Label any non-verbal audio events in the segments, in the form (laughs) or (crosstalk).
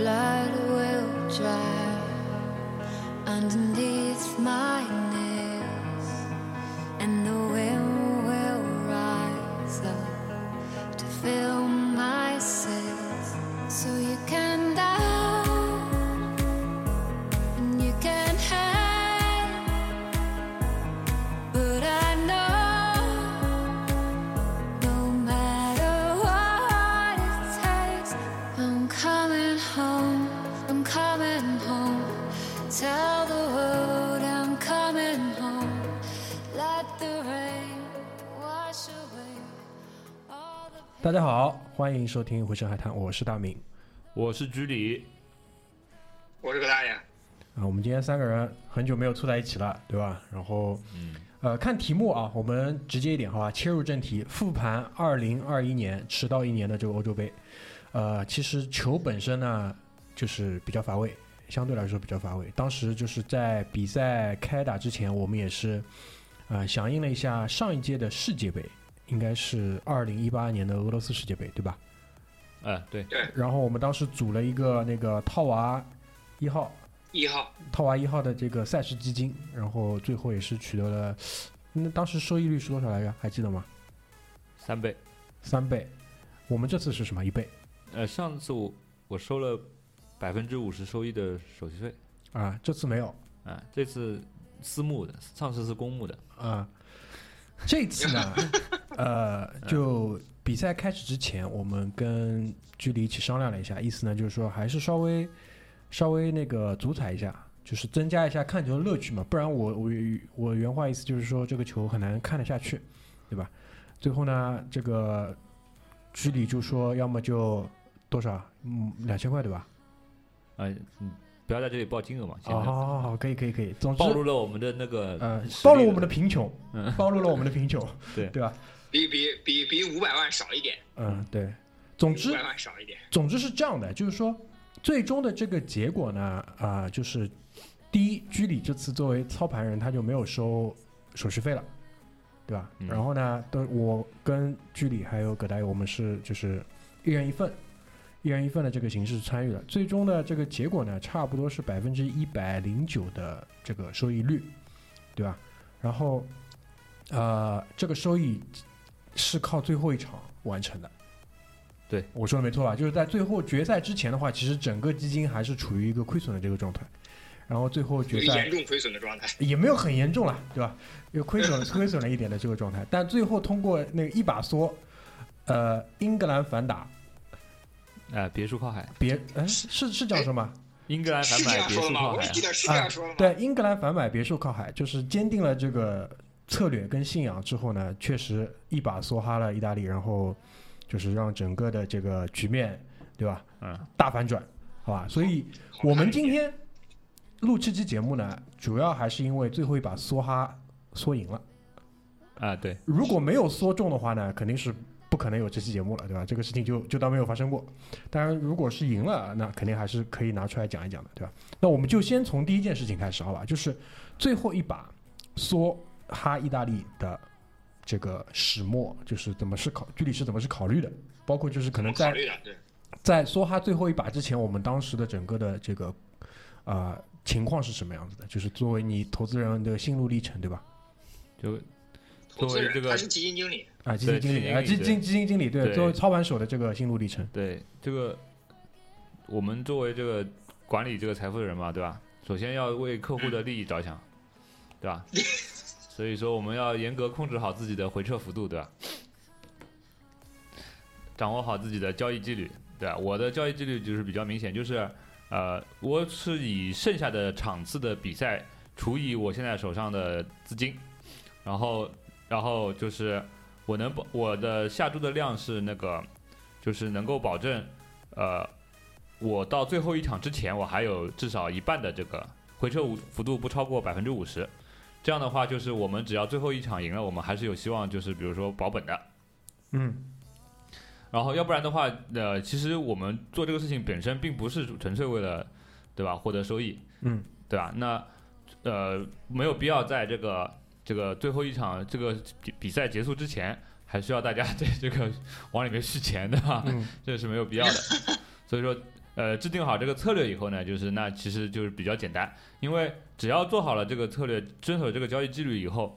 blood will dry underneath 大家好，欢迎收听《回声海滩》，我是大明我是居里，我是葛大爷，啊。我们今天三个人很久没有凑在一起了，对吧？然后，嗯，呃，看题目啊，我们直接一点，好吧？切入正题，复盘二零二一年迟到一年的这个欧洲杯。呃，其实球本身呢，就是比较乏味，相对来说比较乏味。当时就是在比赛开打之前，我们也是，呃，响应了一下上一届的世界杯，应该是二零一八年的俄罗斯世界杯，对吧？哎，对，然后我们当时组了一个那个套娃一号，一号套娃一号的这个赛事基金，然后最后也是取得了，那当时收益率是多少来着？还记得吗？三倍。三倍。我们这次是什么？一倍呃，上次我我收了百分之五十收益的手续费，啊？这次没有啊，这次私募的，上次是公募的，啊。这次呢，呃，就比赛开始之前，我们跟居里一起商量了一下，意思呢就是说还是稍微稍微那个足彩一下，就是增加一下看球的乐趣嘛，不然我我我原话意思就是说这个球很难看得下去，对吧？最后呢，这个居里就说要么就多少，嗯，两千块对吧？呃，嗯，不要在这里报金额嘛，现哦，在。好好好，可以可以可以，总之暴露了我们的那个呃，暴露我们的贫穷，嗯。暴露了我们的贫穷，(laughs) 对。对吧？比比比比五百万少一点，嗯，对。总五之，百万少一点，总之是这样的，就是说，最终的这个结果呢，啊、就是第一，居里这次作为操盘人，他就没有收手续费了，对吧？嗯。然后呢，都我跟居里还有葛大爷，我们是就是一人一份，一人一份的这个形式参与了。最终的这个结果呢，差不多是百分之一百零九的这个收益率，对吧？然后，呃，这个收益是靠最后一场完成的。对，我说的没错吧？就是在最后决赛之前的话，其实整个基金还是处于一个亏损的这个状态。然后最后决赛严重亏损的状态。也没有很严重了，对吧？有亏损 (laughs) 亏损了一点的这个状态，但最后通过那个一把梭，呃，英格兰反打，哎，别墅靠海，别，哎，是是这样说吗？英格兰反买别？墅靠海啊？对，英格兰反买别墅靠海，就是坚定了这个策略跟信仰之后呢，确实一把梭哈了意大利，然后就是让整个的这个局面，对吧？嗯，大反转，好吧？所以我们今天录这期节目呢，主要还是因为最后一把梭哈梭赢了。啊，对，如果没有缩中的话呢，肯定是不可能有这期节目了，对吧？这个事情就就当没有发生过。当然，如果是赢了，那肯定还是可以拿出来讲一讲的，对吧？那我们就先从第一件事情开始，好吧？就是最后一把梭哈意大利的这个始末，就是怎么是考具体是怎么是考虑的，包括就是可能在在梭哈最后一把之前，我们当时的整个的这个呃情况是什么样子的？就是作为你投资人的心路历程，对吧？就作为这个他是基金经理，啊，基金经理啊，基基金基金经理，对，对作为操盘手的这个心路历程，对这个，我们作为这个管理这个财富的人嘛，对吧？首先要为客户的利益着想，对吧？(laughs) 所以说我们要严格控制好自己的回撤幅度，对吧？掌握好自己的交易纪律，对吧？我的交易纪律就是比较明显，就是呃，我是以剩下的场次的比赛除以我现在手上的资金，然后然后就是我能保我的下注的量是那个，就是能够保证，呃，我到最后一场之前，我还有至少一半的这个回撤幅度不超过百分之五十。这样的话，就是我们只要最后一场赢了，我们还是有希望，就是比如说保本的。嗯然后要不然的话，呃，其实我们做这个事情本身并不是纯粹为了，对吧，获得收益，嗯对吧？那呃，没有必要在这个这个最后一场这个比比赛结束之前，还需要大家在这个 (laughs) 往里面续钱，对吧？嗯这是没有必要的。(laughs) 所以说，呃制定好这个策略以后呢，就是那其实就是比较简单，因为只要做好了这个策略，遵守这个交易纪律以后，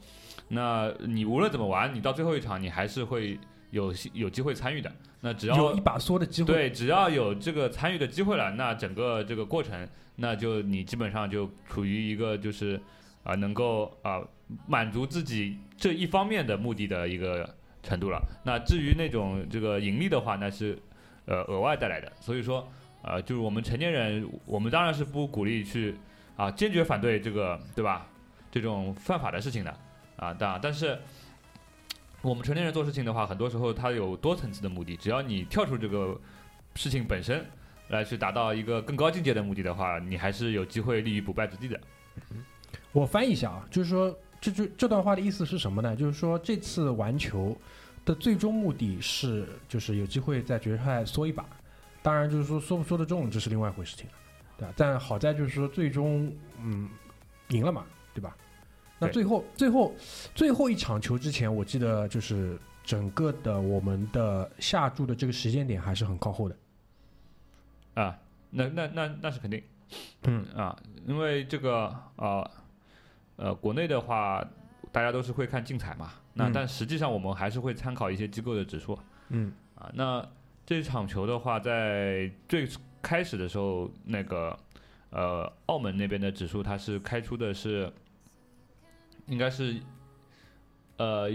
那你无论怎么玩，你到最后一场你还是会有有机会参与的。那只要有一把梭的机会。对，只要有这个参与的机会了，那整个这个过程，那就你基本上就处于一个就是啊、能够啊、满足自己这一方面的目的的一个程度了。那至于那种这个盈利的话，那是呃额外带来的。所以说呃，就是我们成年人，我们当然是不鼓励去啊坚决反对这个对吧？这种犯法的事情的啊，当但是。我们成年人做事情的话，很多时候它有多层次的目的。只要你跳出这个事情本身，来去达到一个更高境界的目的的话，你还是有机会立于不败之地的。我翻译一下啊，就是说这句这段话的意思是什么呢？就是说这次玩球的最终目的是，就是有机会在决赛缩一把。当然，就是说缩不缩得中，这是另外一回事情了，对吧？但好在就是说最终嗯赢了嘛，对吧？那最后最后最后一场球之前，我记得就是整个的我们的下注的这个时间点还是很靠后的。啊，那那那那是肯定，嗯啊，因为这个啊呃国内的话，大家都是会看竞彩嘛，那、嗯但实际上我们还是会参考一些机构的指数嗯啊。那这场球的话，在最开始的时候，那个呃澳门那边的指数它是开出的是，应该是呃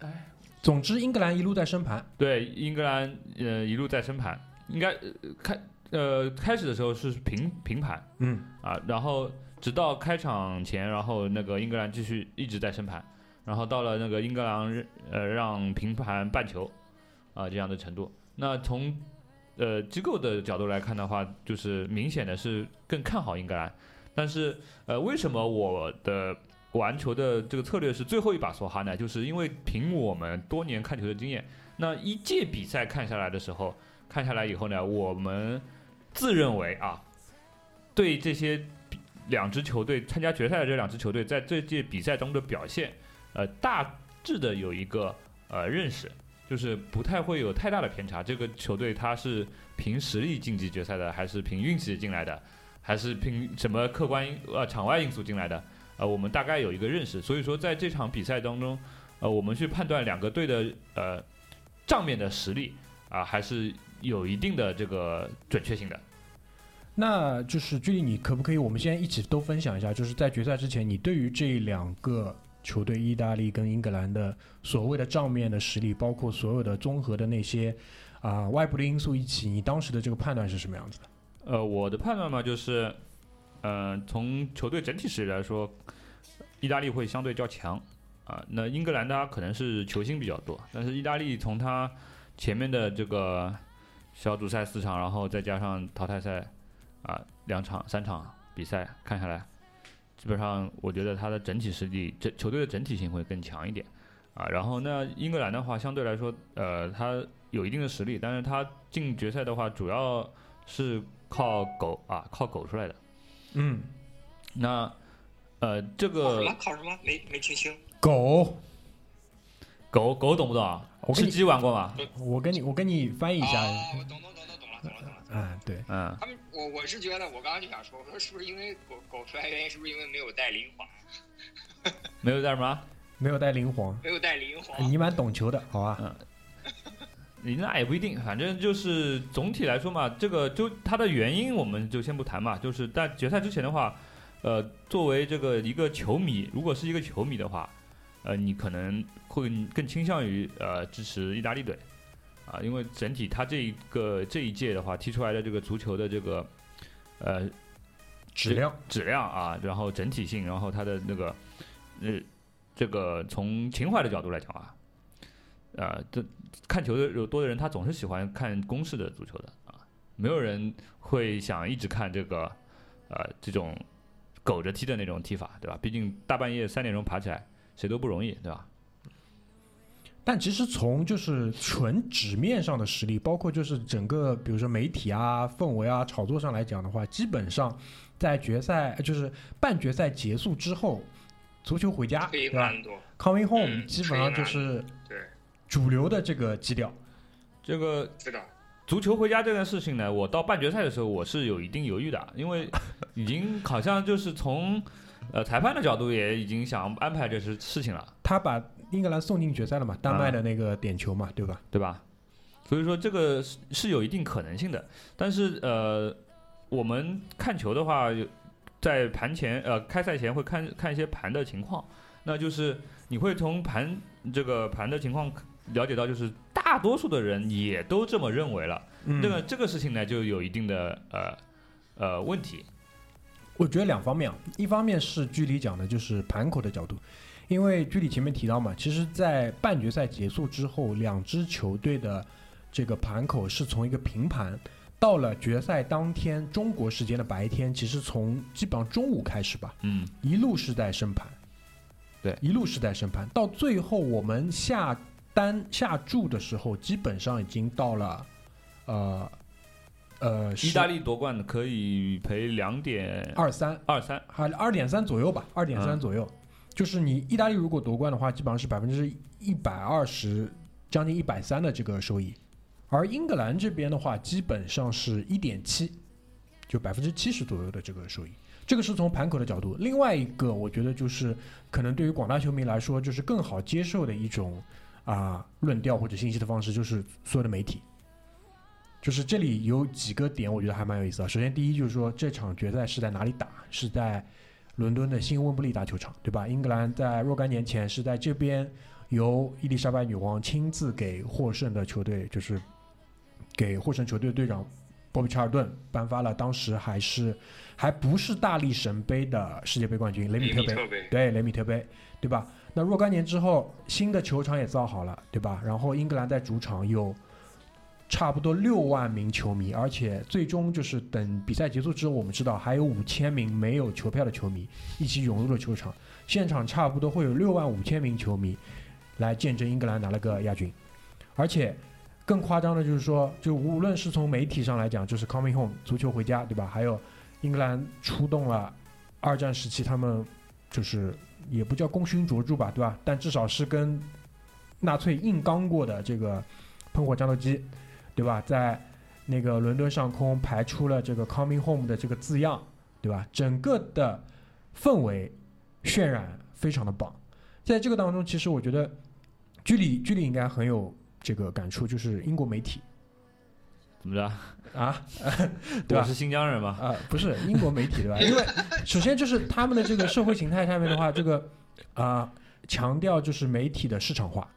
哎总之，英格兰一路在升盘。对，英格兰呃一路在升盘，应该呃开呃开始的时候是平平盘嗯啊，然后直到开场前，然后那个英格兰继续一直在升盘，然后到了那个英格兰呃让平盘半球啊这样的程度。那从呃机构的角度来看的话，就是明显的是更看好英格兰，但是呃为什么我的玩球的这个策略是最后一把梭哈呢？就是因为凭我们多年看球的经验，那一届比赛看下来的时候，看下来以后呢，我们自认为啊，对这些两支球队参加决赛的这两支球队在这届比赛中的表现，呃，大致的有一个呃认识，就是不太会有太大的偏差。这个球队它是凭实力晋级决赛的，还是凭运气进来的，还是凭什么客观呃场外因素进来的？呃，我们大概有一个认识。所以说，在这场比赛当中，呃，我们去判断两个队的呃账面的实力啊、还是有一定的这个准确性的。那就是距离你可不可以，我们现在一起都分享一下，就是在决赛之前，你对于这两个球队，意大利跟英格兰的所谓的账面的实力，包括所有的综合的那些啊、外部的因素一起，你当时的这个判断是什么样子的？呃，我的判断嘛，就是，呃，从球队整体实力来说，意大利会相对较强啊、那英格兰它可能是球星比较多，但是意大利从它前面的这个小组赛四场，然后再加上淘汰赛啊、两场三场比赛看下来，基本上我觉得他的整体实力，这球队的整体性会更强一点啊。然后那英格兰的话，相对来说，呃，他有一定的实力，但是他进决赛的话，主要是靠狗啊，靠狗出来的。嗯，那呃，这个么？靠什么？没没听清。狗，狗狗懂不懂啊？我跟鸡玩过吗？我跟你我跟你翻译一下，哦，我懂懂懂懂懂了懂了懂了。啊，对，嗯，他们，我我是觉得，我刚刚就想说，我说是不是因为狗狗出来原因，是不是因为没有带灵皇，(laughs) 没有带什么？没有带灵皇，没有带灵哎皇？你蛮懂球的，好吧？嗯你那也不一定，反正就是总体来说嘛，这个就它的原因我们就先不谈嘛。就是在决赛之前的话，呃，作为这个一个球迷，如果是一个球迷的话，呃，你可能会更倾向于呃支持意大利队啊，因为整体他这一个这一届的话踢出来的这个足球的这个呃质量，质量啊，然后整体性，然后他的那个呃，这个从情怀的角度来讲啊，呃，这看球的有多的人，他总是喜欢看攻势的足球的啊，没有人会想一直看这个呃这种苟着踢的那种踢法，对吧？毕竟大半夜三点钟爬起来，谁都不容易，对吧？但其实从就是纯纸面上的实力，包括就是整个比如说媒体啊、氛围啊、炒作上来讲的话，基本上在决赛就是半决赛结束之后，足球回家，对吧。？Coming home 嗯基本上就是对，主流的这个基调。这个知道。足球回家这件事情呢，我到半决赛的时候我是有一定犹豫的，因为已经 (laughs) 好像就是从呃裁判的角度也已经想安排这事事情了，他把英格兰送进决赛了嘛？丹麦的那个点球嘛，对吧？对吧？所以说这个是是有一定可能性的，但是呃，我们看球的话，在盘前呃开赛前会看看一些盘的情况，那就是你会从盘这个盘的情况了解到，就是大多数的人也都这么认为了。嗯这个这个事情呢，就有一定的呃呃问题。我觉得两方面啊，一方面是居里讲的，就是盘口的角度，因为居里前面提到嘛，其实，在半决赛结束之后，两支球队的这个盘口是从一个平盘，到了决赛当天中国时间的白天，其实从基本上中午开始吧，嗯，一路是在升盘，对一路是在升盘，到最后我们下单下注的时候，基本上已经到了，呃，呃，意大利夺冠可以赔两点二三。二三，还二点三左右吧，二点三嗯左右。就是你意大利如果夺冠的话，基本上是百分之一百二十，将近一百三的这个收益。而英格兰这边的话，基本上是一点七，就百分之七十左右的这个收益。这个是从盘口的角度。另外一个，我觉得就是可能对于广大球迷来说，就是更好接受的一种啊、论调或者信息的方式，就是所有的媒体。就是这里有几个点，我觉得还蛮有意思的。首先，第一就是说这场决赛是在哪里打？是在伦敦的新温布利大球场，对吧？英格兰在若干年前是在这边由伊丽莎白女王亲自给获胜的球队，就是给获胜球队队长波比查尔顿颁发了当时还是还不是大力神杯的世界杯冠军雷米特杯，米特杯，对雷米特杯，对吧？那若干年之后，新的球场也造好了，对吧？然后英格兰在主场有差不多六万名球迷，而且最终就是等比赛结束之后，我们知道还有五千名没有球票的球迷一起涌入了球场，现场差不多会有六万五千名球迷来见证英格兰拿了个亚军，而且更夸张的就是说，就无论是从媒体上来讲，就是 coming home 足球回家，对吧？还有英格兰出动了二战时期他们就是也不叫功勋卓著吧，对吧？但至少是跟纳粹硬刚过的这个喷火战斗机，对吧？在那个伦敦上空排出了这个 “coming home” 的这个字样，对吧？整个的氛围渲染非常的棒。在这个当中，其实我觉得居里居里应该很有这个感触，就是英国媒体怎么着？啊，(laughs) 对吧我是新疆人吗？啊、不是英国媒体对吧？因为首先就是他们的这个社会形态下面的话，这个啊、强调就是媒体的市场化，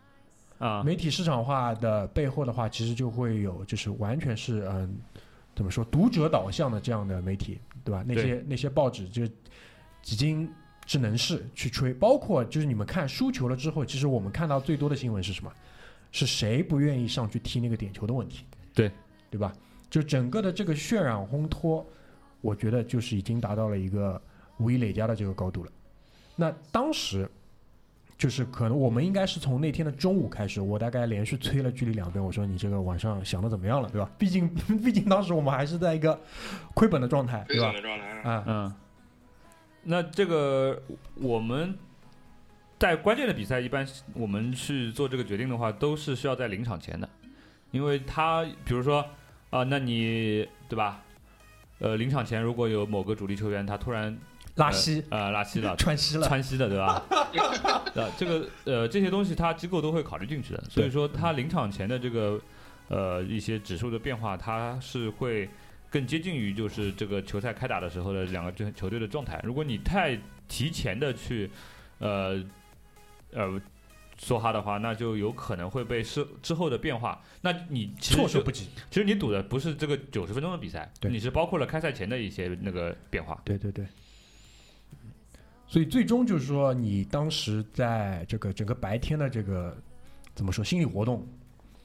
啊，媒体市场化的背后的话，其实就会有就是完全是嗯，怎么说读者导向的这样的媒体，对吧？那些那些报纸就几经智能事去吹，包括就是你们看输球了之后，其实我们看到最多的新闻是什么？是谁不愿意上去踢那个点球的问题？对，对吧？就整个的这个渲染烘托，我觉得就是已经达到了一个无以累加的这个高度了。那当时就是可能我们应该是从那天的中午开始，我大概连续催了距离两遍，我说你这个晚上想的怎么样了，对吧？(laughs) 毕竟毕竟当时我们还是在一个亏本的状态，对吧亏损？的状态。啊，嗯，那这个我们在关键的比赛，一般我们去做这个决定的话，都是需要在临场前的，因为他比如说啊、那你对吧？呃，临场前如果有某个主力球员他突然拉稀、呃呃拉稀了，(laughs) 川稀了，川西的，对吧？(laughs) 呃，这个呃这些东西，它机构都会考虑进去的。所以说，它临场前的这个呃一些指数的变化，它是会更接近于就是这个球赛开打的时候的两个球球队的状态。如果你太提前的去呃呃说哈的话，那就有可能会被之之后的变化。那你其实就措手不及。其实你赌的不是这个九十分钟的比赛，你是包括了开赛前的一些那个变化。对对对。所以最终就是说，你当时在这个整个白天的这个怎么说心理活动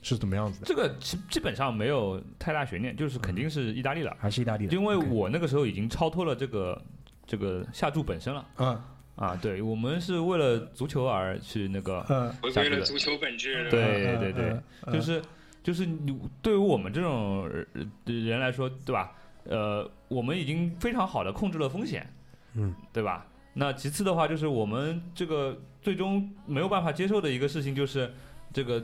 是怎么样子的？这个基基本上没有太大悬念，就是肯定是意大利了。还是意大利的？因为 OK 我那个时候已经超脱了这个这个下注本身了嗯啊，对我们是为了足球而去那个，嗯，回归了足球本质。对嗯对对就是就是你对于我们这种呃人来说，对吧？呃，我们已经非常好的控制了风险，嗯，对吧？那其次的话，就是我们这个最终没有办法接受的一个事情，就是这个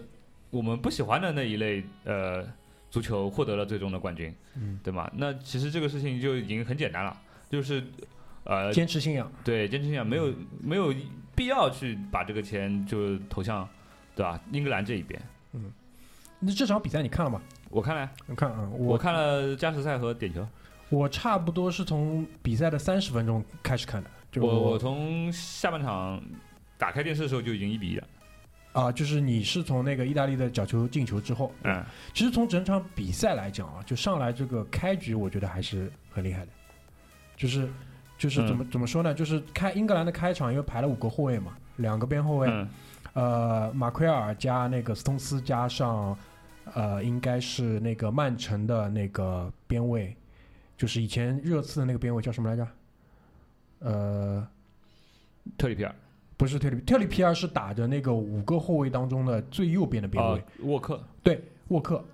我们不喜欢的那一类呃足球获得了最终的冠军，嗯，对吗？那其实这个事情就已经很简单了，就是呃，坚持信仰。对坚持信仰没有没有必要去把这个钱就投向，对吧？英格兰这一边，嗯那这场比赛你看了吗？我看了，我看啊，我我看了加时赛和点球，我差不多是从比赛的三十分钟开始看的，就我我从下半场打开电视的时候就已经一比一了，啊，就是你是从那个意大利的角球进球之后，嗯，其实从整场比赛来讲啊，就上来这个开局，我觉得还是很厉害的，就是就是怎么、怎么说呢？就是开英格兰的开场，因为排了五个后卫嘛，两个边后卫，嗯呃，马奎尔加那个斯通斯加上呃，应该是那个曼城的那个边卫，就是以前热刺的那个边卫叫什么来着？呃，特里皮尔。不是特里特里皮尔是打着那个五个后卫当中的最右边的边卫。啊，，沃克，对，沃克，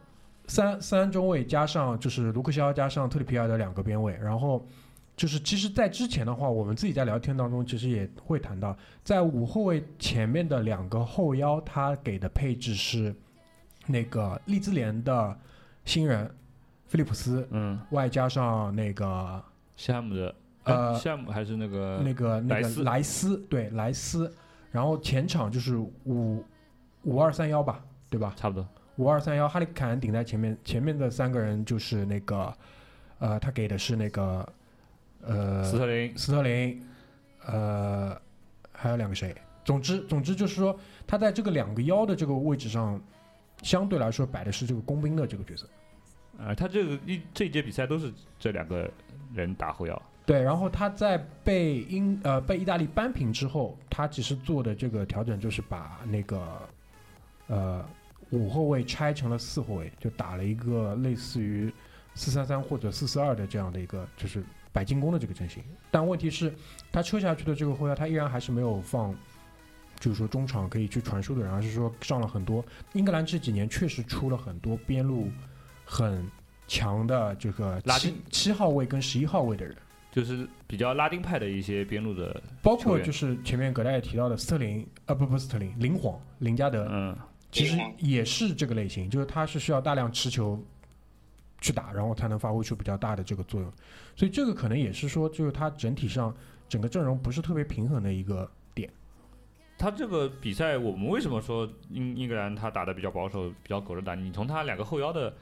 三三中卫加上就是卢克肖加上特里皮尔的两个边位，然后就是其实，在之前的话，我们自己在聊天当中其实也会谈到，在五后卫前面的两个后腰，他给的配置是那个利兹联的新人菲利普斯，嗯，外加上那个夏姆的，呃哎夏姆还是那个那个那个莱斯莱斯，对莱斯，然后前场就是五五二三幺吧，对吧？差不多，五二三幺，哈利凯恩顶在前面，前面的三个人就是那个，呃，他给的是那个，呃，斯特林，斯特林，呃，还有两个谁？总之，总之就是说，他在这个两个腰的这个位置上，相对来说摆的是这个工兵的这个角色。啊，他这个一这一届比赛都是这两个人打后腰，对，然后他在被英呃被意大利扳平之后，他其实做的这个调整就是把那个呃五后卫拆成了四后卫，就打了一个类似于四三三或者四四二的这样的一个就是摆进攻的这个阵型。但问题是，他撤下去的这个后腰，他依然还是没有放，就是说中场可以去传输的人，而是说上了很多。英格兰这几年确实出了很多边路很强的这个七七号位跟十一号位的人。就是比较拉丁派的一些边路的，包括就是前面葛大爷提到的斯特林，啊不不斯特林，林皇林加德，嗯，其实也是这个类型，就是他是需要大量持球去打，然后才能发挥出比较大的这个作用。所以这个可能也是说，就是他整体上整个阵容不是特别平衡的一个点。他这个比赛，我们为什么说英英格兰他打的比较保守，比较狗着打？你从他两个后腰的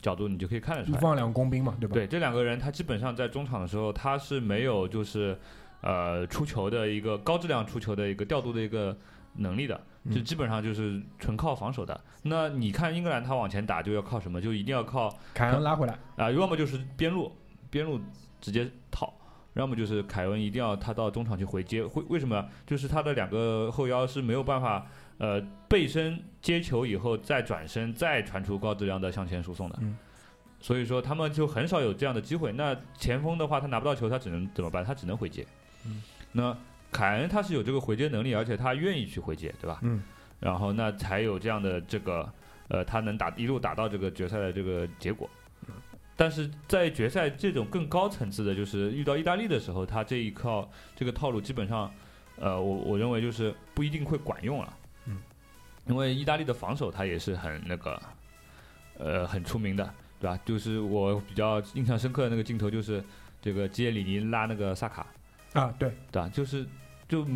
角度，你就可以看得出来。放两个工兵嘛，对吧？对，这两个人他基本上在中场的时候，他是没有就是呃出球的一个高质量出球的一个调度的一个能力的，嗯就基本上就是纯靠防守的。那你看英格兰他往前打就要靠什么？就一定要靠凯恩拉回来，啊、要么就是边路边路直接套，要么就是凯恩一定要他到中场去回接。会为什么？就是他的两个后腰是没有办法呃背身接球以后再转身再传出高质量的向前输送的。嗯所以说他们就很少有这样的机会。那前锋的话，他拿不到球，他只能怎么办？他只能回接。嗯那凯恩他是有这个回接能力，而且他愿意去回接，对吧？嗯，然后那才有这样的这个呃，他能打一路打到这个决赛的这个结果。但是在决赛这种更高层次的，就是遇到意大利的时候，他这一套这个套路基本上，呃，我我认为就是不一定会管用了。嗯，因为意大利的防守他也是很那个，呃，很出名的，对吧？就是我比较印象深刻的那个镜头，就是这个基耶里尼拉那个萨卡，啊，对，对吧？就是就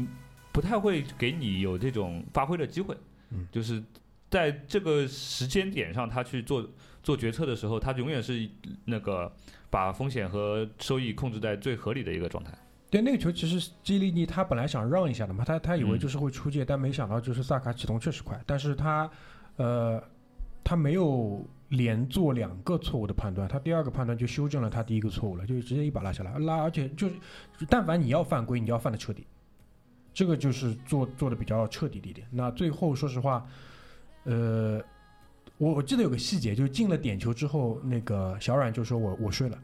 不太会给你有这种发挥的机会，嗯就是在这个时间点上，他去做做决策的时候，他永远是那个把风险和收益控制在最合理的一个状态。对，那个球其实基利尼他本来想让一下的嘛，他他以为嗯就是会出界，但没想到就是萨卡启动确实快，但是他呃他没有连做两个错误的判断，他第二个判断就修正了他第一个错误了，就是直接一把拉下来，拉而且就是但凡你要犯规，你要犯的彻底，这个就是做做的比较彻底的一点。那最后说实话，呃，我我记得有个细节，就是进了点球之后，那个小冉就说我我睡了。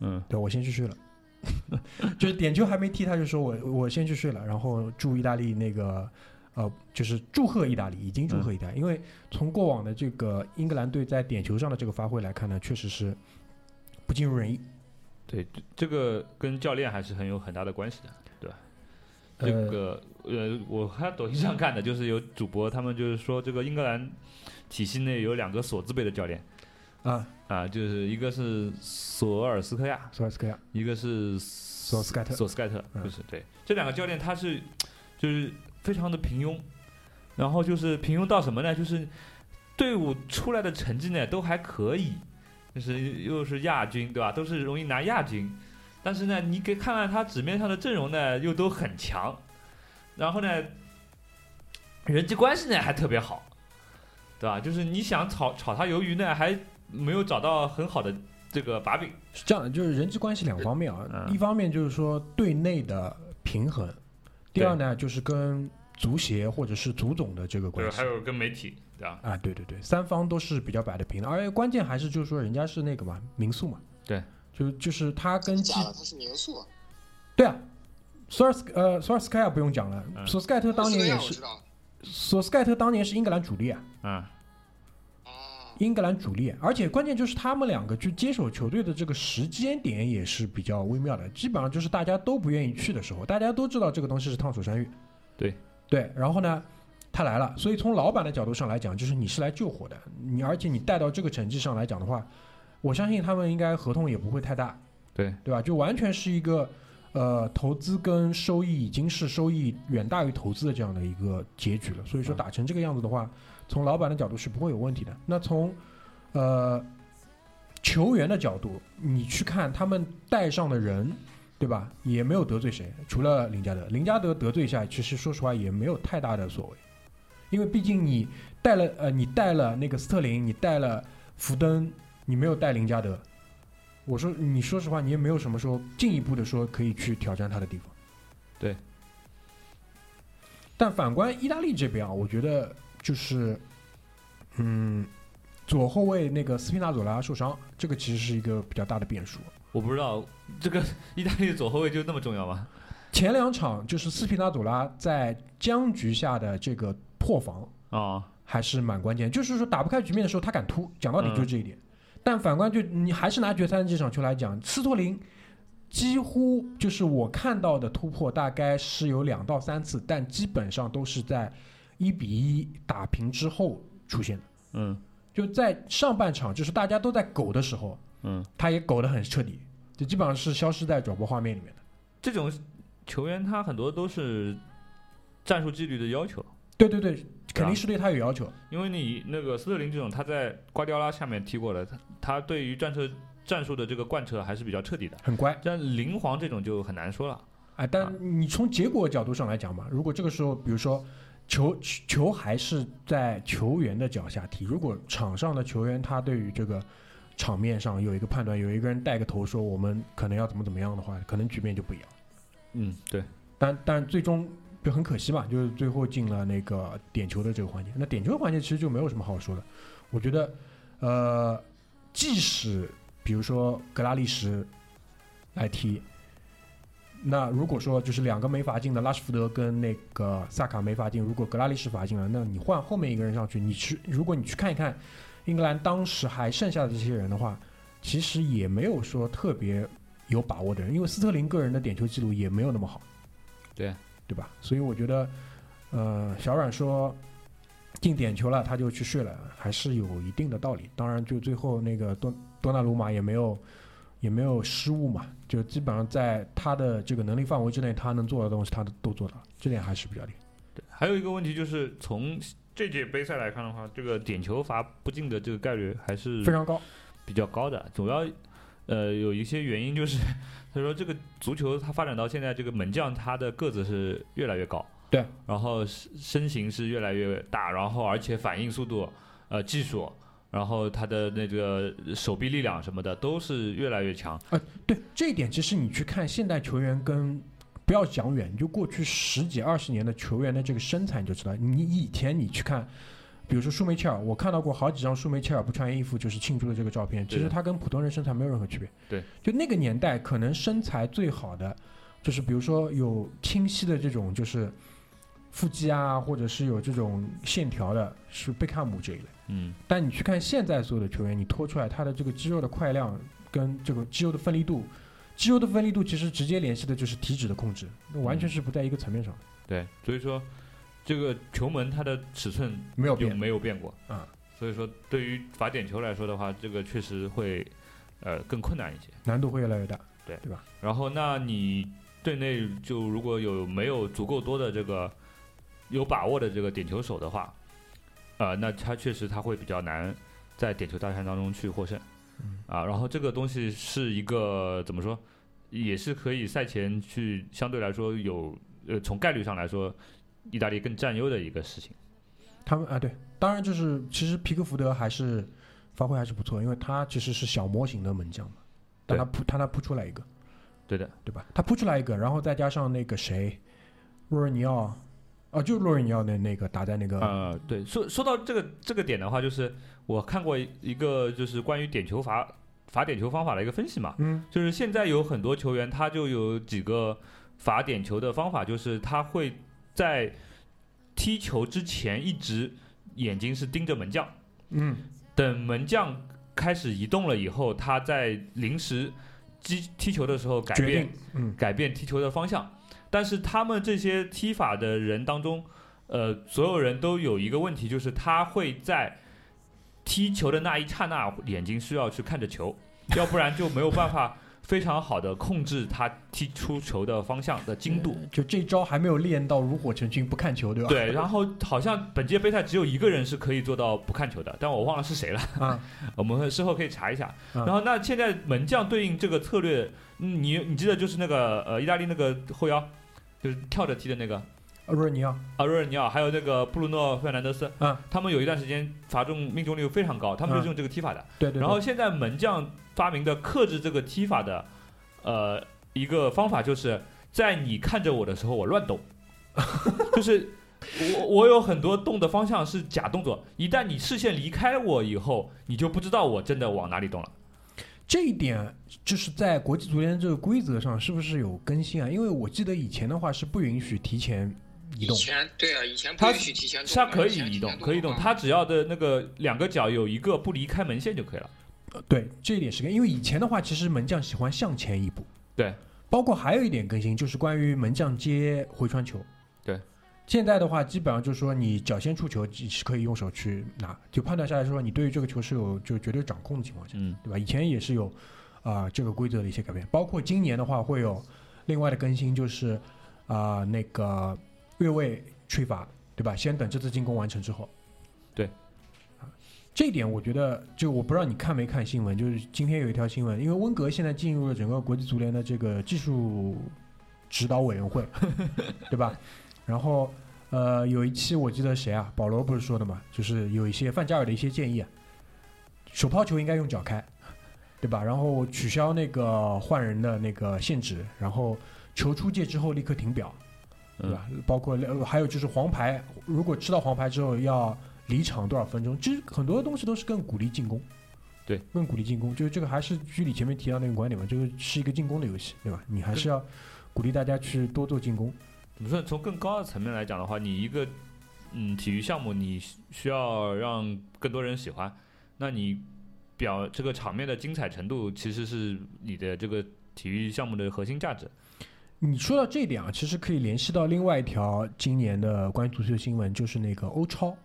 嗯，对我先去睡了，(laughs) 就是点球还没踢，他就说我我先去睡了，然后祝意大利那个呃，就是祝贺意大利，已经祝贺意大利，因为从过往的这个英格兰队在点球上的这个发挥来看呢，确实是不尽如人意。对，这这个跟教练还是很有很大的关系的，对吧？呃这个呃，我看抖音上看的，就是有主播他们就是说，这个英格兰体系内有两个锁字辈的教练，啊，啊，就是一个是索尔斯克亚，索尔斯克亚，一个是索斯盖特。索斯盖特，嗯。就是对。这两个教练，他是就是非常的平庸，然后就是平庸到什么呢？就是队伍出来的成绩呢都还可以，就是又是亚军，对吧？都是容易拿亚军，但是呢，你给看看他纸面上的阵容呢，又都很强，然后呢，人际关系呢还特别好，对吧？就是你想炒炒他鱿鱼呢，还没有找到很好的这个把柄。是这样的，就是人际关系两方面啊，嗯一方面就是说对内的平衡，第二呢就是跟足协或者是足总的这个关对，系还。有跟媒体，对吧？啊，对对对，三方都是比较摆的平的，而且关键还是就是说人家是那个嘛民宿嘛，对，就就是他跟基假的，他是民宿。对啊，索尔斯呃索尔斯盖亚不用讲了，嗯索斯盖特当年也是我知道索斯盖特当年是英格兰主力啊，嗯，啊，英格兰主力，而且关键就是他们两个去接手球队的这个时间点也是比较微妙的，基本上就是大家都不愿意去的时候，大家都知道这个东西是烫手山芋。对对，然后呢，他来了，所以从老板的角度上来讲，就是你是来救火的，你而且你带到这个成绩上来讲的话，我相信他们应该合同也不会太大，对对吧？就完全是一个。呃，投资跟收益已经是收益远大于投资的这样的一个结局了，所以说嗯打成这个样子的话，从老板的角度是不会有问题的。那从呃球员的角度，你去看他们带上的人，对吧？也没有得罪谁，除了林加德。林加德得罪一下，其实说实话也没有太大的所谓，因为毕竟你带了呃，你带了那个斯特林，你带了福登，你没有带林加德。我说，你说实话，你也没有什么说进一步的说可以去挑战他的地方。对。但反观意大利这边啊，我觉得就是，嗯，左后卫那个斯皮纳佐拉受伤，这个其实是一个比较大的变数。我不知道这个意大利的左后卫就那么重要吗？前两场就是斯皮纳佐拉在僵局下的这个破防啊，还是蛮关键，就是说打不开局面的时候他敢突，讲到底就是这一点。但反观就你还是拿决赛的这场球来讲，斯托林几乎就是我看到的突破大概是有两到三次，但基本上都是在一比一打平之后出现的。嗯就在上半场，就是大家都在苟的时候，嗯，他也苟得很彻底，就基本上是消失在转播画面里面的。这种球员他很多都是战术纪律的要求，对对对，肯定是对他有要求。因为你那个斯特林这种他在瓜迪奥拉下面踢过的，他他对于战车战术的这个贯彻还是比较彻底的。很乖，像林皇这种就很难说了。哎，但你从结果角度上来讲嘛，如果这个时候，比如说球球还是在球员的脚下踢，如果场上的球员他对于这个场面上有一个判断，有一个人带个头说我们可能要怎么怎么样的话，可能局面就不一样。嗯，对，但但最终就很可惜嘛，就是最后进了那个点球的这个环节。那点球环节其实就没有什么好说的，我觉得，呃，即使比如说格拉利什来踢，那如果说就是两个没罚进的拉什福德跟那个萨卡没罚进，如果格拉利什罚进了，那你换后面一个人上去，你去如果你去看一看英格兰当时还剩下的这些人的话，其实也没有说特别有把握的人，因为斯特林个人的点球记录也没有那么好，对对吧？所以我觉得，呃，小阮说进点球了，他就去睡了，还是有一定的道理。当然，就最后那个多多纳鲁马也没有也没有失误嘛，就基本上在他的这个能力范围之内，他能做的东西他都都做到了，这点还是比较厉害。对，还有一个问题就是从这届杯赛来看的话，这个点球罚不进的这个概率还是非常高。比较高的，主要呃有一些原因就是，他说这个足球它发展到现在，这个门将他的个子是越来越高，对，然后身身形是越来越大，然后而且反应速度、呃技术，然后他的那个手臂力量什么的都是越来越强。对这一点，其实你去看现代球员跟不要讲远，你就过去十几二十年的球员的这个身材，你就知道。你以前你去看，比如说舒梅切尔，我看到过好几张舒梅切尔不穿衣服就是庆祝的这个照片，其实他跟普通人身材没有任何区别。对，就那个年代，可能身材最好的，就是比如说有清晰的这种就是腹肌啊，或者是有这种线条的，是贝克汉姆这一类。嗯，但你去看现在所有的球员，你拖出来他的这个肌肉的块量跟这个肌肉的分离度，肌肉的分离度其实直接联系的就是体脂的控制，那完全是不在一个层面上的，对，所以说这个球门它的尺寸没有变没有变过啊。所以说对于罚点球来说的话，这个确实会呃更困难一些。难度会越来越大。对，对吧然后，那你队内就如果有没有足够多的这个有把握的这个点球手的话，呃，那他确实他会比较难在点球大战当中去获胜。啊，然后这个东西是一个怎么说，也是可以赛前去相对来说有呃从概率上来说，意大利更占优的一个事情。他们啊，对，当然就是其实皮克福德还是发挥还是不错，因为他其实是小模型的门将嘛，但他扑他他扑出来一个，对的，对吧？他扑出来一个，然后再加上那个谁，若尔尼奥，啊，就是洛瑞尼奥的那个打在那个，呃，对，说说到这个这个点的话，就是我看过一个就是关于点球罚罚点球方法的一个分析嘛，嗯就是现在有很多球员他就有几个罚点球的方法，就是他会在踢球之前一直眼睛是盯着门将，嗯等门将开始移动了以后，他在临时击踢球的时候改变，嗯改变踢球的方向。但是他们这些踢法的人当中，呃，所有人都有一个问题，就是他会在踢球的那一刹那，眼睛需要去看着球，(laughs) 要不然就没有办法非常好的控制他踢出球的方向的精度。就这招还没有练到炉火纯青不看球，对吧？对，然后好像本届杯赛只有一个人是可以做到不看球的，但我忘了是谁了。啊，(laughs) 我们事后可以查一下。嗯然后那现在门将对应这个策略，嗯你你记得就是那个呃意大利那个后腰，就是跳着踢的那个。洛尔尼奥，阿瑞尔尼奥，还有那个布鲁诺费尔南德斯，嗯，他们有一段时间罚中命中率非常高，他们就是用这个踢法的。对对对，然后现在门将发明的克制这个踢法的，呃，一个方法就是在你看着我的时候，我乱动，(laughs) 就是我我有很多动的方向是假动作，一旦你视线离开我以后，你就不知道我真的往哪里动了。这一点就是在国际足联这个规则上是不是有更新啊？因为我记得以前的话是不允许提前移动以动，前对啊，以前不他允许提前动它可以移动，可以动，的话它只要的那个两个脚有一个不离开门线就可以了。呃对，这一点是跟，因为以前的话其实门将喜欢向前一步，对，包括还有一点更新就是关于门将接回传球，对。现在的话，基本上就是说，你脚先触球是可以用手去拿，就判断下来说，你对于这个球是有就绝对掌控的情况下，嗯，对吧？以前也是有啊、这个规则的一些改变，包括今年的话会有另外的更新，就是啊、那个越位吹罚，对吧？先等这次进攻完成之后。对啊。这一点我觉得，就我不知道你看没看新闻，就是今天有一条新闻，因为温格现在进入了整个国际足联的这个技术指导委员会，(laughs) 对吧？然后呃，有一期我记得谁啊，保罗不是说的嘛，就是有一些范加尔的一些建议啊，手抛球应该用脚开，对吧？然后取消那个换人的那个限制，然后球出界之后立刻停表，对吧？包括呃还有就是黄牌，如果吃到黄牌之后要离场多少分钟，其实很多东西都是更鼓励进攻。对，更鼓励进攻，就是这个还是居里前面提到那个观点嘛，就是是一个进攻的游戏，对吧？你还是要鼓励大家去多做进攻。怎么说？从更高的层面来讲的话，你一个嗯体育项目，你需需要让更多人喜欢，那你表这个场面的精彩程度，其实是你的这个体育项目的核心价值。你说到这一点啊，其实可以联系到另外一条今年的关于足球的新闻，就是那个欧超。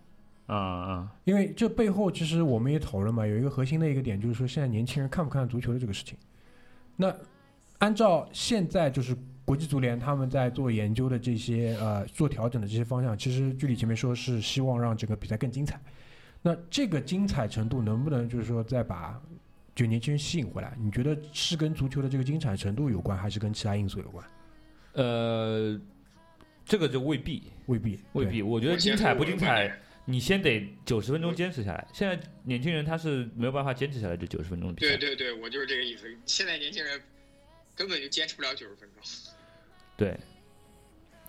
啊啊，因为这背后其实我们也讨论嘛，有一个核心的一个点，就是说现在年轻人看不看足球的这个事情。那按照现在就是国际足联他们在做研究的这些呃做调整的这些方向，其实具体前面说是希望让整个比赛更精彩。那这个精彩程度能不能就是说再把就年轻人吸引回来？你觉得是跟足球的这个精彩程度有关，还是跟其他因素有关？呃，这个就未必，未必，未必。我觉得精彩不精彩，你先得九十分钟坚持下来。现在年轻人他是没有办法坚持下来这九十分钟的比赛。对对对，我就是这个意思。现在年轻人根本就坚持不了九十分钟。对，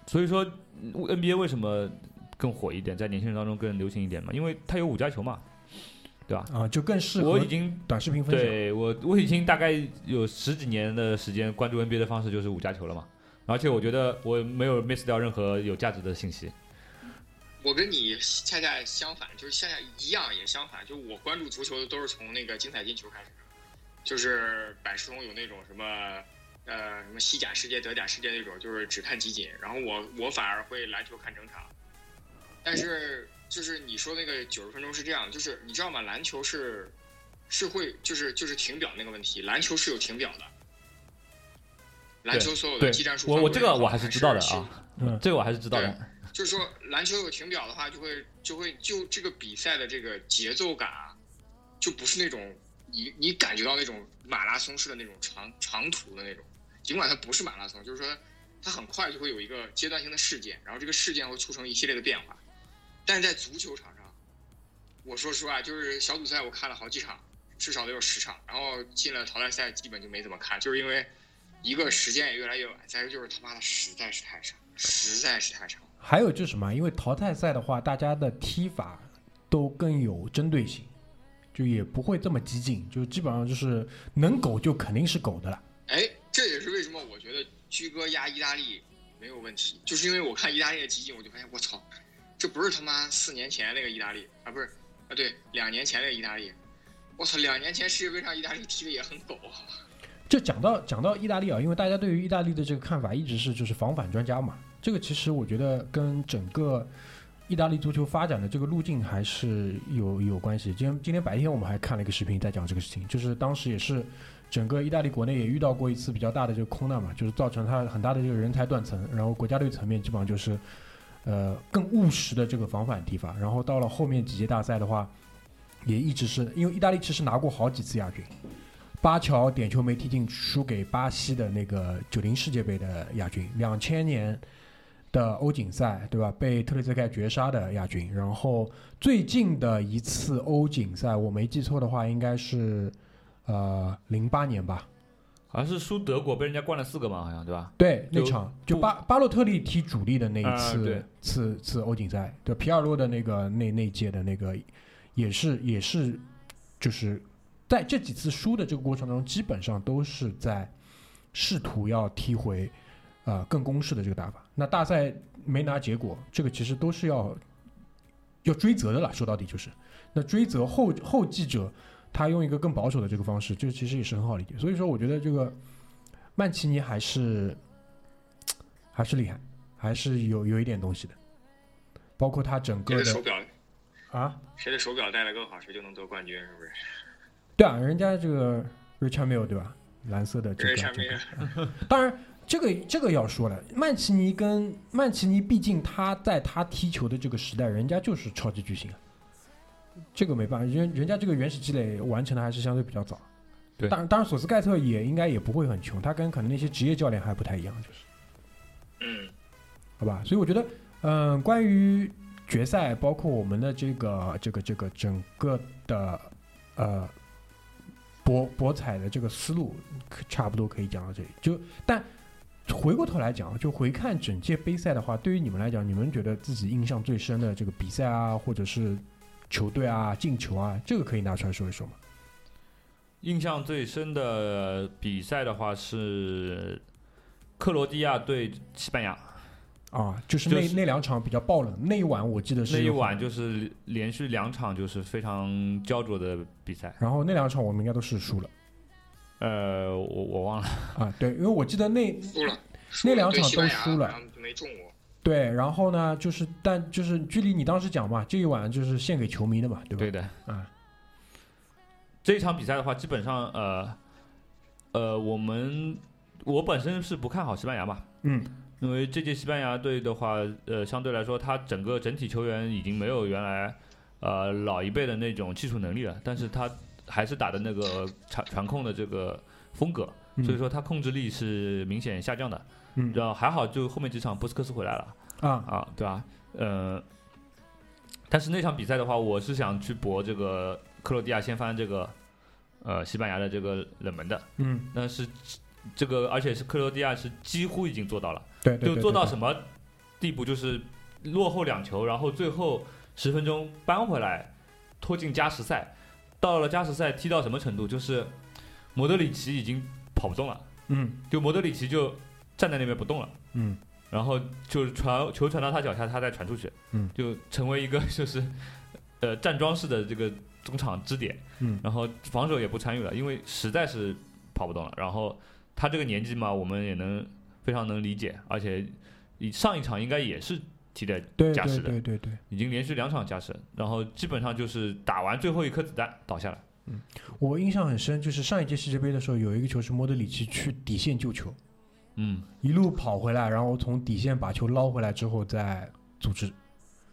所以说嗯 NBA 为什么更火一点，在年轻人当中更流行一点嘛？因为它有五加球嘛，对吧？啊，就更适合我已经短视频分享。对我我已经大概有十几年的时间关注 NBA 的方式就是五加球了嘛，而且我觉得我没有 miss 掉任何有价值的信息。我跟你恰恰相反，就是恰恰一样也相反。就我关注足球的都是从那个精彩进球开始的，就是百事通有那种什么呃什么西甲世界、德甲世界那种，就是只看集锦。然后我我反而会篮球看整场。但是就是你说那个九十分钟是这样，就是你知道吗？篮球是是会就是就是停表那个问题，篮球是有停表的。篮球所有的技战，术我我这个我还是知道的啊，嗯这个我还是知道的。就是说，篮球有停表的话，就会就会就这个比赛的这个节奏感啊，就不是那种你你感觉到那种马拉松式的那种长长途的那种，尽管它不是马拉松，就是说它很快就会有一个阶段性的事件，然后这个事件会促成一系列的变化。但是在足球场上，我说实话，就是小组赛我看了好几场，至少得有十场，然后进了淘汰赛基本就没怎么看，就是因为一个时间也越来越晚，再一个就是他妈的实在是太长，实在是太长。还有就是什么？因为淘汰赛的话，大家的踢法都更有针对性，就也不会这么激进，就基本上就是能苟就肯定是苟的了。哎，这也是为居哥压意大利没有问题，就是因为我看意大利的集锦，我就发现我操，这不是他妈四年前那个意大利啊，不是啊，对，两年前那个意大利，我操，两年前世界杯上意大利踢的也很狗。这讲到讲到意大利啊，因为大家对于意大利的这个看法一直是就是防反专家嘛，这个其实我觉得跟整个意大利足球发展的这个路径还是有有关系。今天今天白天我们还看了一个视频在讲这个事情，就是当时也是整个意大利国内也遇到过一次比较大的这个空难嘛，就是造成它很大的这个人才断层，然后国家队层面基本上就是呃更务实的这个防反踢法，然后到了后面几届大赛的话，也一直是因为意大利其实拿过好几次亚军。巴乔点球没踢进，输给巴西的那个九零世界杯的亚军，两千年的欧锦赛，对吧？被特雷泽盖绝杀的亚军，然后最近的一次欧锦赛，我没记错的话，应该是呃零八年吧？好像是输德国被人家灌了四个嘛，好像对吧？对，那场就巴巴洛特利踢主力的那一啊次、对次次欧锦赛，对皮尔洛的那个那那届的那个，也是也是就是在这几次输的这个过程当中，基本上都是在试图要踢回呃更攻势的这个打法。那大赛没拿结果，这个其实都是要要追责的了，说到底就是那追责后后继者。他用一个更保守的这个方式，这其实也是很好理解。所以说，我觉得这个曼奇尼还是还是厉害，还是有有一点东西的。包括他整个的的手表啊，谁的手表戴的更好，谁就能得冠军，是不是？对啊，人家这个 Richard Mille 对吧？蓝色的这个这个面当然，这个这个要说了，曼奇尼跟曼奇尼，毕竟他在他踢球的这个时代，人家就是超级巨星啊，这个没办法，人人家这个原始积累完成的还是相对比较早。对当然当然，索斯盖特也应该也不会很穷，他跟可能那些职业教练还不太一样，就是嗯，好吧？所以我觉得，嗯、关于决赛，包括我们的这个这个这个整个的呃博博彩的这个思路，可差不多可以讲到这里。就但回过头来讲，就回看整届杯赛的话，对于你们来讲，你们觉得自己印象最深的这个比赛啊，或者是球队啊、进球啊，这个可以拿出来说一说吗？印象最深的比赛的话是克罗地亚对西班牙，啊，就是那、就是那两场比较爆冷，那一晚我记得是那一晚就是连续两场就是非常焦灼的比赛。然后那两场我们应该都是输了呃，我我忘了，啊，对，因为我记得那输了，那两场都输了没中过。对，然后呢，就是但就是距离你当时讲嘛，这一晚就是献给球迷的嘛，对吧？对的。嗯，这一场比赛的话，基本上呃呃，我们我本身是不看好西班牙嘛，嗯，因为这届西班牙队的话，呃，相对来说，他整个整体球员已经没有原来呃老一辈的那种技术能力了，但是他还是打的那个传传控的这个风格，嗯所以说他控制力是明显下降的。嗯然后还好，就后面几场波斯克斯回来了啊啊，对吧？呃，但是那场比赛的话，我是想去搏这个克罗地亚掀翻这个呃西班牙的这个冷门的，嗯，但是这个而且是克罗地亚是几乎已经做到了。对对对，就做到什么地步？就是落后两球，然后最后十分钟扳回来，拖进加时赛。到了加时赛，踢到什么程度？就是莫德里奇已经跑不动了，嗯就莫德里奇就站在那边不动了，嗯。然后就是传球传到他脚下，他再传出去，嗯。就成为一个 (laughs) 就是呃站桩式的这个中场支点，嗯。然后防守也不参与了，因为实在是跑不动了。然后他这个年纪嘛，我们也能非常能理解，而且你上一场应该也是踢的对对加时的，对对对，已经连续两场加时，然后基本上就是打完最后一颗子弹倒下了。我印象很深，就是上一届世界杯的时候，有一个球是莫德里奇去底线救球，嗯，一路跑回来，然后从底线把球捞回来之后再组织。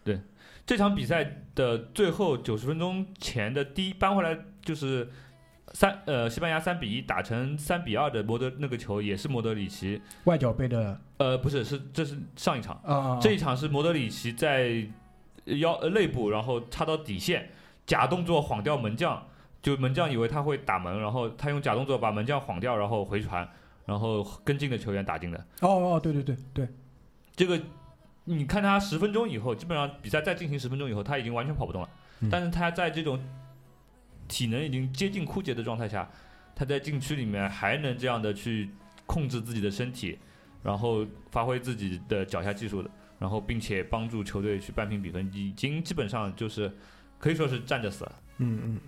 对这场比赛的最后九十分钟前的第一扳回来就是三呃西班牙三比一打成三比二的摩德那个球也是摩德里奇，外脚背的呃不是是这是上一场，啊，这一场是摩德里奇在腰呃肋部，然后插到底线，假动作晃掉门将，就门将以为他会打门，然后他用假动作把门将晃掉，然后回传，然后跟进的球员打进的。哦哦，对对对对，这个你看他十分钟以后，基本上比赛再进行十分钟以后，他已经完全跑不动了。嗯。但是他在这种体能已经接近枯竭的状态下，他在禁区里面还能这样的去控制自己的身体，然后发挥自己的脚下技术的，然后并且帮助球队去扳平比分，已经基本上就是可以说是站着死了。嗯嗯，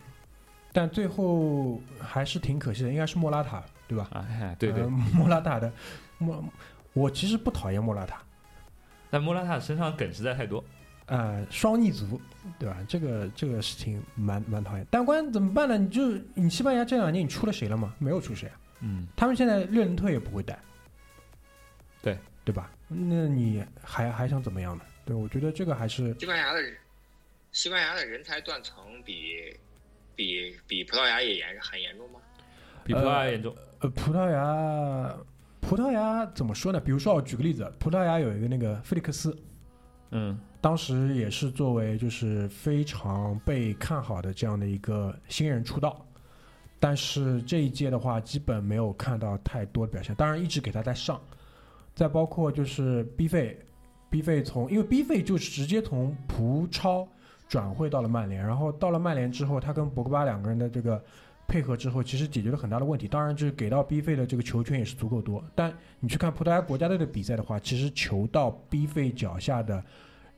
但最后还是挺可惜的，应该是莫拉塔对吧？啊！哎对对呃，莫拉塔的莫，我其实不讨厌莫拉塔，但莫拉塔身上梗实在太多。呃，双逆足，对吧？这个这个事情蛮蛮讨厌。但关怎么办呢？你就你西班牙这两年你出了谁了吗？没有出谁啊。嗯，他们现在略伦特也不会带，对对吧？那你还还想怎么样呢？对，我觉得这个还是西班牙的人西班牙的人才断层比比比葡萄牙也严很严重吗？比葡萄牙严重。呃，葡萄牙，葡萄牙怎么说呢？比如说，我举个例子，葡萄牙有一个那个菲利克斯，嗯当时也是作为就是非常被看好的这样的一个新人出道，但是这一届的话，基本没有看到太多的表现。当然，一直给他在上，再包括就是 B 费，B 费从因为 B 费就是直接从葡超转会到了曼联，然后到了曼联之后，他跟博格巴两个人的这个配合之后，其实解决了很大的问题。当然，就是给到 B 费的这个球权也是足够多。但你去看葡萄牙国家队的比赛的话，其实球到 B 费脚下的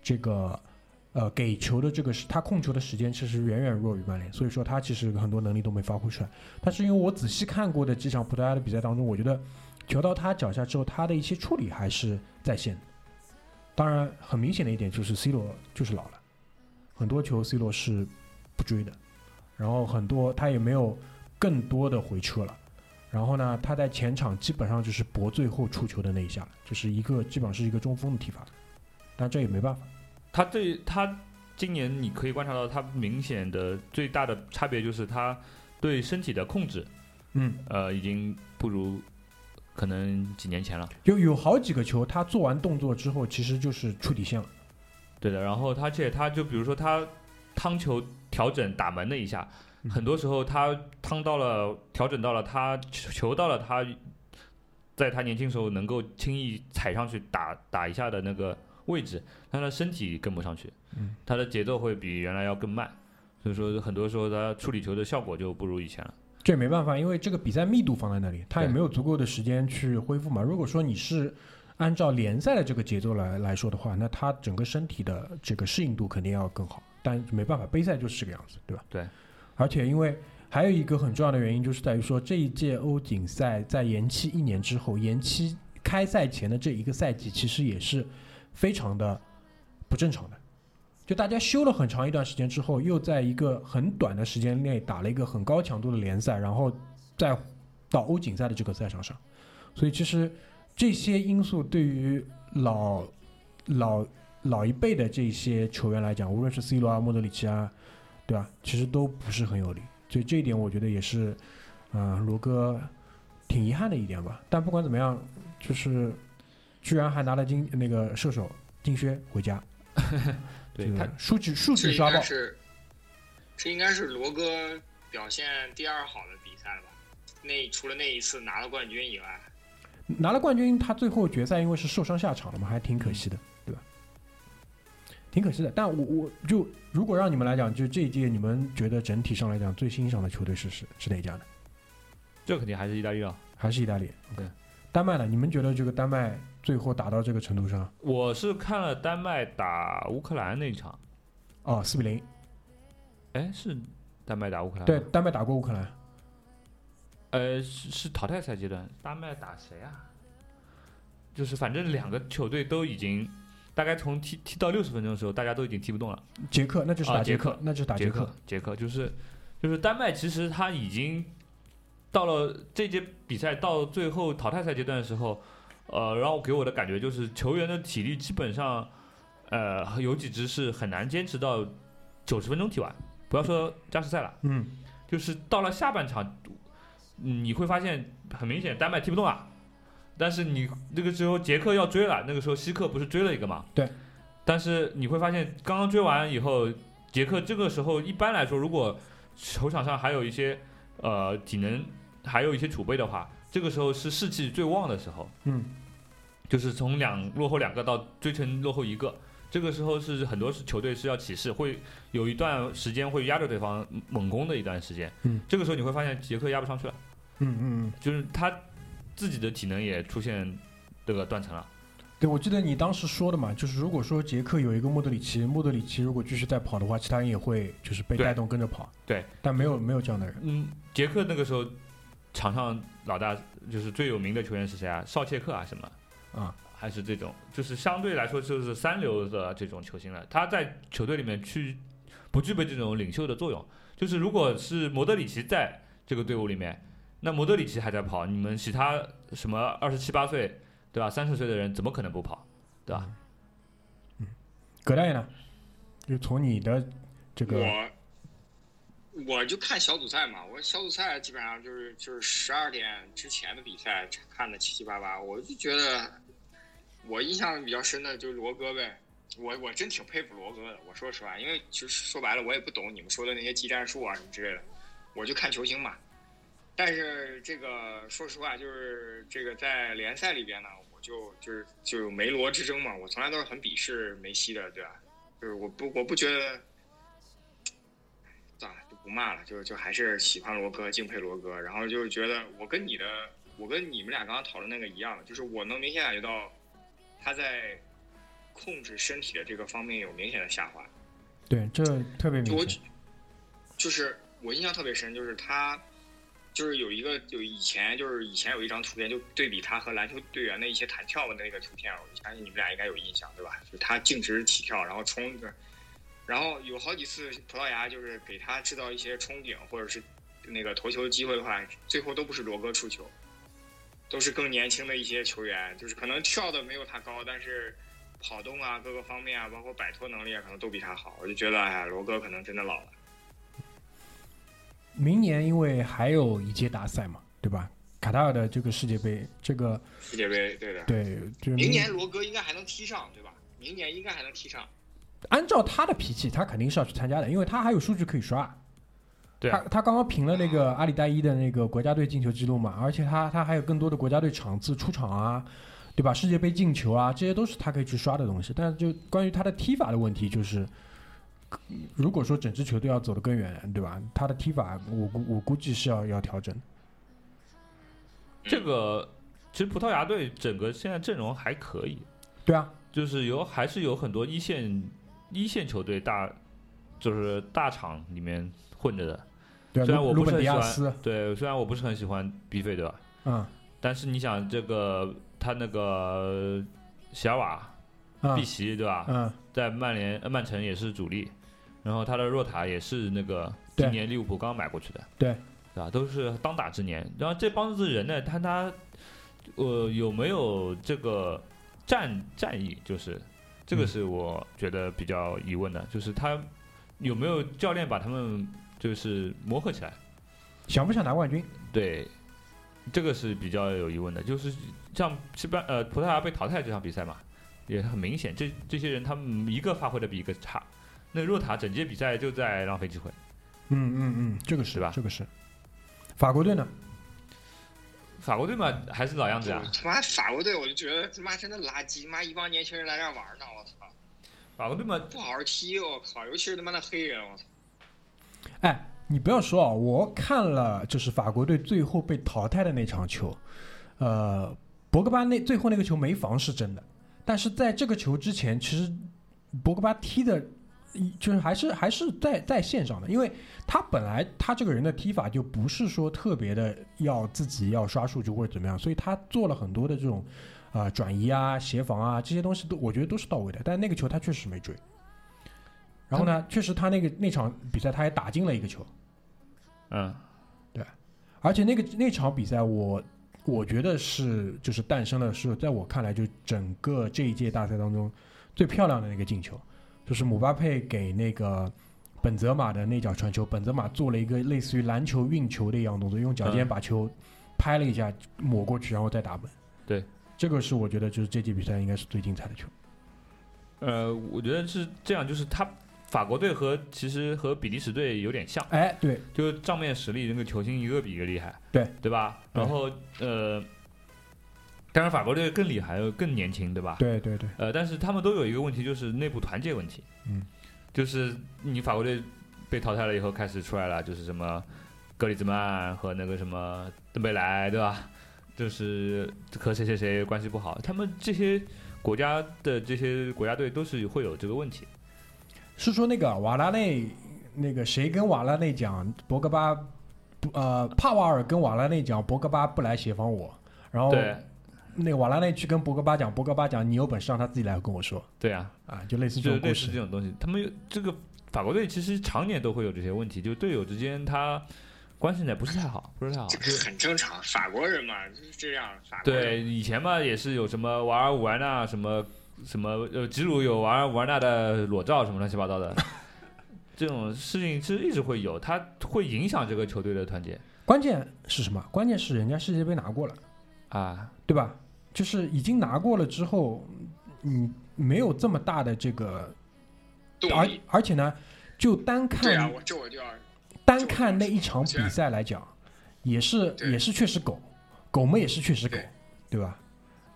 这个呃给球的这个是他控球的时间其实远远弱于曼联，所以说他其实很多能力都没发挥出来。但是因为我仔细看过的几场葡萄牙的比赛当中，我觉得球到他脚下之后，他的一些处理还是在线的。当然，很明显的一点就是 C 罗就是老了，很多球 C 罗是不追的，然后很多他也没有更多的回撤了。然后呢，他在前场基本上就是搏最后出球的那一下，就是一个基本上是一个中锋的踢法，但这也没办法。他对他今年你可以观察到，他明显的最大的差别就是他对身体的控制，嗯，呃，已经不如可能几年前了。有有好几个球，他做完动作之后，其实就是触底线了。对的，然后他而且他就比如说他趟球调整打门的一下，嗯很多时候他趟到了调整到了他球球到了他，在他年轻时候能够轻易踩上去打打一下的那个位置，但他的身体跟不上去，嗯他的节奏会比原来要更慢，所以说很多时候他处理球的效果就不如以前了。这也没办法，因为这个比赛密度放在那里，他也没有足够的时间去恢复嘛。如果说你是按照联赛的这个节奏来来说的话，那他整个身体的这个适应度肯定要更好。但没办法，杯赛就是这个样子，对吧？对。而且因为还有一个很重要的原因，就是在于说这一届欧锦赛在延期一年之后，延期开赛前的这一个赛季，其实也是非常的不正常的。就大家休了很长一段时间之后，又在一个很短的时间内打了一个很高强度的联赛，然后再到欧锦赛的这个赛场上，所以其实这些因素对于老老老一辈的这些球员来讲，无论是 C 罗啊、莫德里奇啊，对吧？其实都不是很有利，所以这一点我觉得也是，啊、罗哥挺遗憾的一点吧。但不管怎么样，就是居然还拿了金那个射手金靴回家，(laughs) 这个对他数据数据刷爆，该是这应该是罗哥表现第二好的比赛吧？那除了那一次拿了冠军以外，拿了冠军，他最后决赛因为是受伤下场了嘛，还挺可惜的？挺可惜的。但我我就如果让你们来讲，就这一届，你们觉得整体上来讲最欣赏的球队是是是哪家呢？这肯定还是意大利啊。还是意大利？对。丹麦呢？你们觉得这个丹麦最后打到这个程度上，我是看了丹麦打乌克兰那一场，哦，四比零，哎，是丹麦打乌克兰？对，丹麦打过乌克兰，呃，是是淘汰赛阶段，丹麦打谁啊？就是反正两个球队都已经大概从踢踢到六十分钟的时候，大家都已经踢不动了。捷克那就是打捷克克，那就是打捷克捷克，，就是就是丹麦，其实他已经到了这届比赛到最后淘汰赛阶段的时候，呃，然后给我的感觉就是球员的体力基本上，呃，有几支是很难坚持到九十分钟踢完，不要说加时赛了，嗯，就是到了下半场，嗯你会发现很明显丹麦踢不动了。但是你那个时候杰克要追了，那个时候希克不是追了一个嘛？对。但是你会发现，刚刚追完以后，杰克这个时候一般来说，如果球场上还有一些呃体能还有一些储备的话，这个时候是士气最旺的时候。嗯。就是从两落后两个到追成落后一个，这个时候是很多是球队是要起势，会有一段时间会压着对方猛攻的一段时间。嗯。这个时候你会发现杰克压不上去了。嗯嗯嗯，就是他自己的体能也出现这个断层了。对，我记得你当时说的嘛，就是如果说杰克有一个莫德里奇，莫德里奇如果继续再跑的话，其他人也会就是被带动跟着跑。对，但没有没有这样的人。嗯，杰克那个时候场上老大就是最有名的球员是谁啊？绍切克啊什么？啊，还是这种，就是相对来说就是三流的这种球星了。他在球队里面去不具备这种领袖的作用。就是如果是莫德里奇在这个队伍里面，那摩德里奇还在跑，你们其他什么二十七八岁，对吧？三十岁的人怎么可能不跑，对吧？葛大爷呢？就从你的这个我我就看小组赛嘛，我小组赛基本上就是就是十二点之前的比赛看的七七八八，我就觉得我印象比较深的就是罗哥呗，我我真挺佩服罗哥的，我说实话，因为其实说白了我也不懂你们说的那些技战术啊什么之类的，我就看球星嘛。但是这个说实话，就是这个在联赛里边呢，我就就是就梅罗之争嘛，我从来都是很鄙视梅西的，对吧？就是我不我不觉得，算了就不骂了，就就还是喜欢罗哥，敬佩罗哥，然后就是觉得我跟你的，我跟你们俩刚刚讨论那个一样，就是我能明显感觉到他在控制身体的这个方面有明显的下滑。对，这特别就我明显。就是我印象特别深，就是他，就是有一个就以前就是以前有一张图片，就对比他和篮球队员的一些弹跳的那个图片，我相信你们俩应该有印象，对吧？就他径直起跳，然后冲着，然后有好几次葡萄牙就是给他制造一些冲顶或者是那个投球机会的话，最后都不是罗哥出球，都是更年轻的一些球员，就是可能跳的没有他高，但是。跑动啊，各个方面啊，包括摆脱能力啊，可能都比他好。我就觉得，哎呀，罗哥可能真的老了。明年因为还有一届大赛嘛，对吧？卡塔尔的这个世界杯，这个世界杯，对的。对，就是明年罗哥应该还能踢上，对吧？明年应该还能踢上。按照他的脾气，他肯定是要去参加的，因为他还有数据可以刷。对啊，他他刚刚平了那个阿里代伊的那个国家队进球记录嘛，而且他他还有更多的国家队场次出场啊，对吧？世界杯进球啊，这些都是他可以去刷的东西。但是就关于他的踢法的问题，就是如果说整支球队要走得更远，对吧？他的踢法，我估我估计是要要调整。这个其实葡萄牙队整个现在阵容还可以，对啊，就是有还是有很多一线一线球队大就是大厂里面混着的。对啊，虽然我不是很喜欢对，虽然我不是很喜欢 B 费对吧？嗯但是你想这个他那个席尔瓦、嗯碧玺对吧？嗯，在曼联、呃曼城也是主力，然后他的若塔也是那个今年利物浦刚买过去的，对对吧？都是当打之年。然后这帮子人呢，他他呃有没有这个战战役？就是这个嗯是我觉得比较疑问的，就是他有没有教练把他们就是磨合起来？想不想拿冠军？对，这个是比较有疑问的。就是像西班呃葡萄牙被淘汰这场比赛嘛，也很明显，这这些人他们一个发挥的比一个差。那若塔整届比赛就在浪费机会，嗯嗯嗯，这个是是吧这个是。法国队呢？法国队嘛还是老样子啊。他妈法国队，我就觉得他妈真的垃圾，妈一帮年轻人来这儿玩呢，我操！法国队嘛，不好好踢，我靠！尤其是他妈的黑人，我操！哎，你不要说啊，我看了就是法国队最后被淘汰的那场球，呃，博格巴那最后那个球没防是真的，但是在这个球之前，其实博格巴踢的就是还是还是在在线上的，因为他本来他这个人的踢法就不是说特别的要自己要刷数据或者怎么样，所以他做了很多的这种啊、呃转移啊、协防啊这些东西都我觉得都是到位的，但那个球他确实没追。然后呢，确实他那个那场比赛他也打进了一个球，嗯，对。而且那个那场比赛我我觉得是就是诞生了是在我看来就整个这一届大赛当中最漂亮的那个进球，就是姆巴佩给那个本泽马的那脚传球，本泽马做了一个类似于篮球运球的一样动作，用脚尖嗯。把球拍了一下抹过去，然后再打门。对，这个是我觉得就是这届比赛应该是最精彩的球。呃，我觉得是这样，就是他法国队和其实和比利时队有点像，哎，对，就是账面实力那个球星一个比一个厉害，对。对吧？然后呃，当然法国队更厉害，更年轻，对吧？对对对，呃，但是他们都有一个问题，就是内部团结问题。嗯，就是你法国队被淘汰了以后，开始出来了，就是什么格里兹曼和那个什么登贝莱，对吧？就是和谁谁谁关系不好，他们这些国家的这些国家队都是会有这个问题。是说那个瓦拉内，那个谁跟瓦拉内讲，博格巴呃帕瓦尔跟瓦拉内讲，博格巴不来协防我，然后对那个瓦拉内去跟博格巴讲，博格巴讲你有本事让他自己来跟我说对啊，啊，就类似这种故就类似这。种东西，他们这个法国队其实常年都会有这些问题，就队友之间他关系呢不是太好，不是太好。这就个很正常，法国人嘛就是这样。法国人对，以前嘛也是有什么瓦尔武安娜什么什么呃，吉鲁有瓦尔武安娜的裸照什么乱七八糟的，(laughs) 这种事情其实一直会有，它会影响这个球队的团结关键是什么？关键是人家世界杯拿过了，啊。对吧？就是已经拿过了之后，你没有这么大的这个，而。而且呢，就单对啊，看我这我就要单看那一场比赛来讲，也是也是确实狗，狗们也是确实狗对，对吧？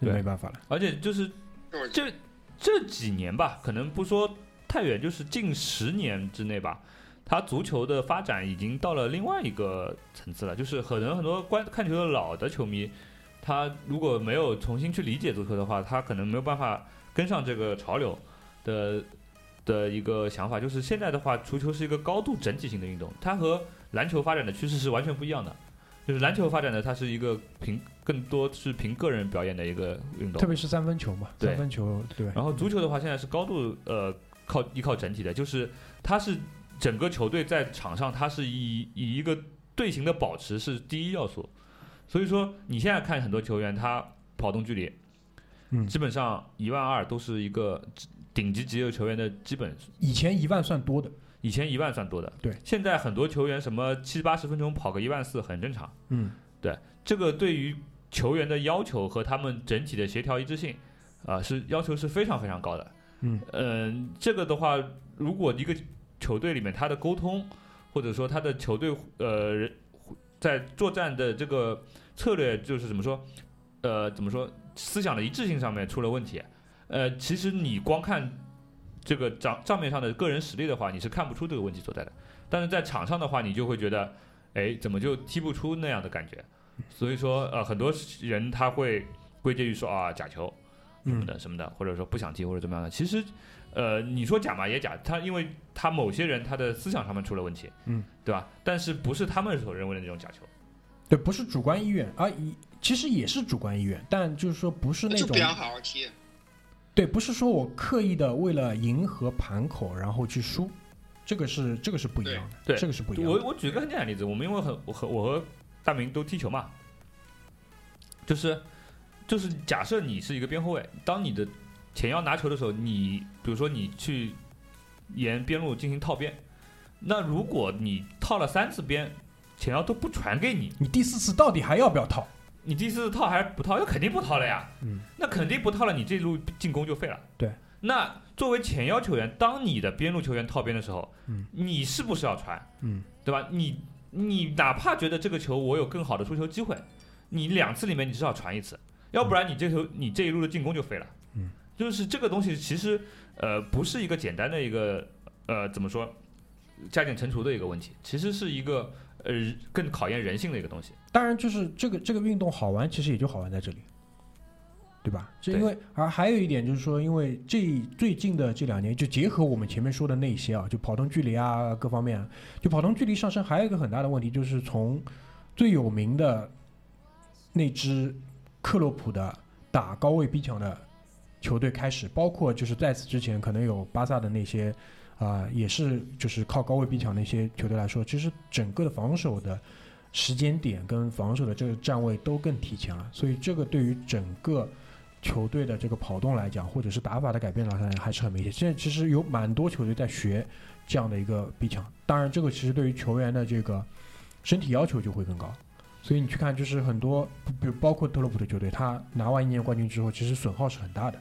没办法了。而且就是这这这几年吧，可能不说太远，就是近十年之内吧，他足球的发展已经到了另外一个层次了。就是可能很多观看球的老的球迷，他如果没有重新去理解足球的话，他可能没有办法跟上这个潮流的的一个想法。就是现在的话，足球是一个高度整体性的运动，它和篮球发展的趋势是完全不一样的。就是篮球发展的，它是一个凭更多是凭个人表演的一个运动特，别是三分球嘛，三分球对。然后足球的话，现在是高度呃靠依靠整体的，就是它是整个球队在场上，它是以以一个队形的保持是第一要素。所以说，你现在看很多球员，他跑动距离，嗯基本上一万二都是一个顶级职业球员的基本。以前一万算多的，以前一万算多的，对。现在很多球员什么七八十分钟跑个一万四很正常。嗯，对这个对于球员的要求和他们整体的协调一致性，啊、是要求是非常非常高的。嗯嗯，这个的话，如果一个球队里面他的沟通，或者说他的球队呃人在作战的这个策略，就是怎么说，呃，怎么说，思想的一致性上面出了问题，呃，其实你光看这个账账面上的个人实力的话，你是看不出这个问题所在的。但是在场上的话，你就会觉得，哎，怎么就踢不出那样的感觉？所以说，呃，很多人他会归结于说啊假球什么嗯的什么的，或者说不想踢或者怎么样的。其实，呃，你说假嘛也假，他因为他某些人他的思想上面出了问题，嗯，对吧？但是不是他们所认为的那种假球。对，不是主观意愿，而以其实也是主观意愿，但就是说不是那种就不想好好踢。对，不是说我刻意的为了迎合盘口然后去输，这个是这个是不一样的，对对这个是不一样的。我我举个很简单的例子，我们因为很我和我和大明都踢球嘛，就是就是假设你是一个边后卫，当你的前腰拿球的时候，你比如说你去沿边路进行套边，那如果你套了三次边，前腰都不传给你，你第四次到底还要不要套？你第四次套还是不套？那肯定不套了呀。嗯，那肯定不套了，你这路进攻就废了。对。那作为前腰球员，当你的边路球员套边的时候，嗯，你是不是要传？嗯，对吧？你你哪怕觉得这个球我有更好的出球机会，你两次里面你至少传一次，要不然你这球你这一路的进攻就废了。嗯，就是这个东西其实呃不是一个简单的一个呃怎么说加减乘除的一个问题，其实是一个呃更考验人性的一个东西。当然，就是这个这个运动好玩，其实也就好玩在这里。对吧？这因为而还有一点就是说，因为这最近的这两年，就结合我们前面说的那些啊，就跑动距离啊各方面啊，就跑动距离上升，还有一个很大的问题就是从最有名的那支克洛普的打高位逼抢的球队开始，包括就是在此之前可能有巴萨的那些啊、也是就是靠高位逼抢那些球队来说，其实整个的防守的时间点跟防守的这个站位都更提前了，所以这个对于整个球队的这个跑动来讲，或者是打法的改变来讲，还是很明显。现在其实有蛮多球队在学这样的一个逼抢，当然这个其实对于球员的这个身体要求就会更高。所以你去看，就是很多，比如包括特洛普的球队，他拿完一年冠军之后，其实损耗是很大的。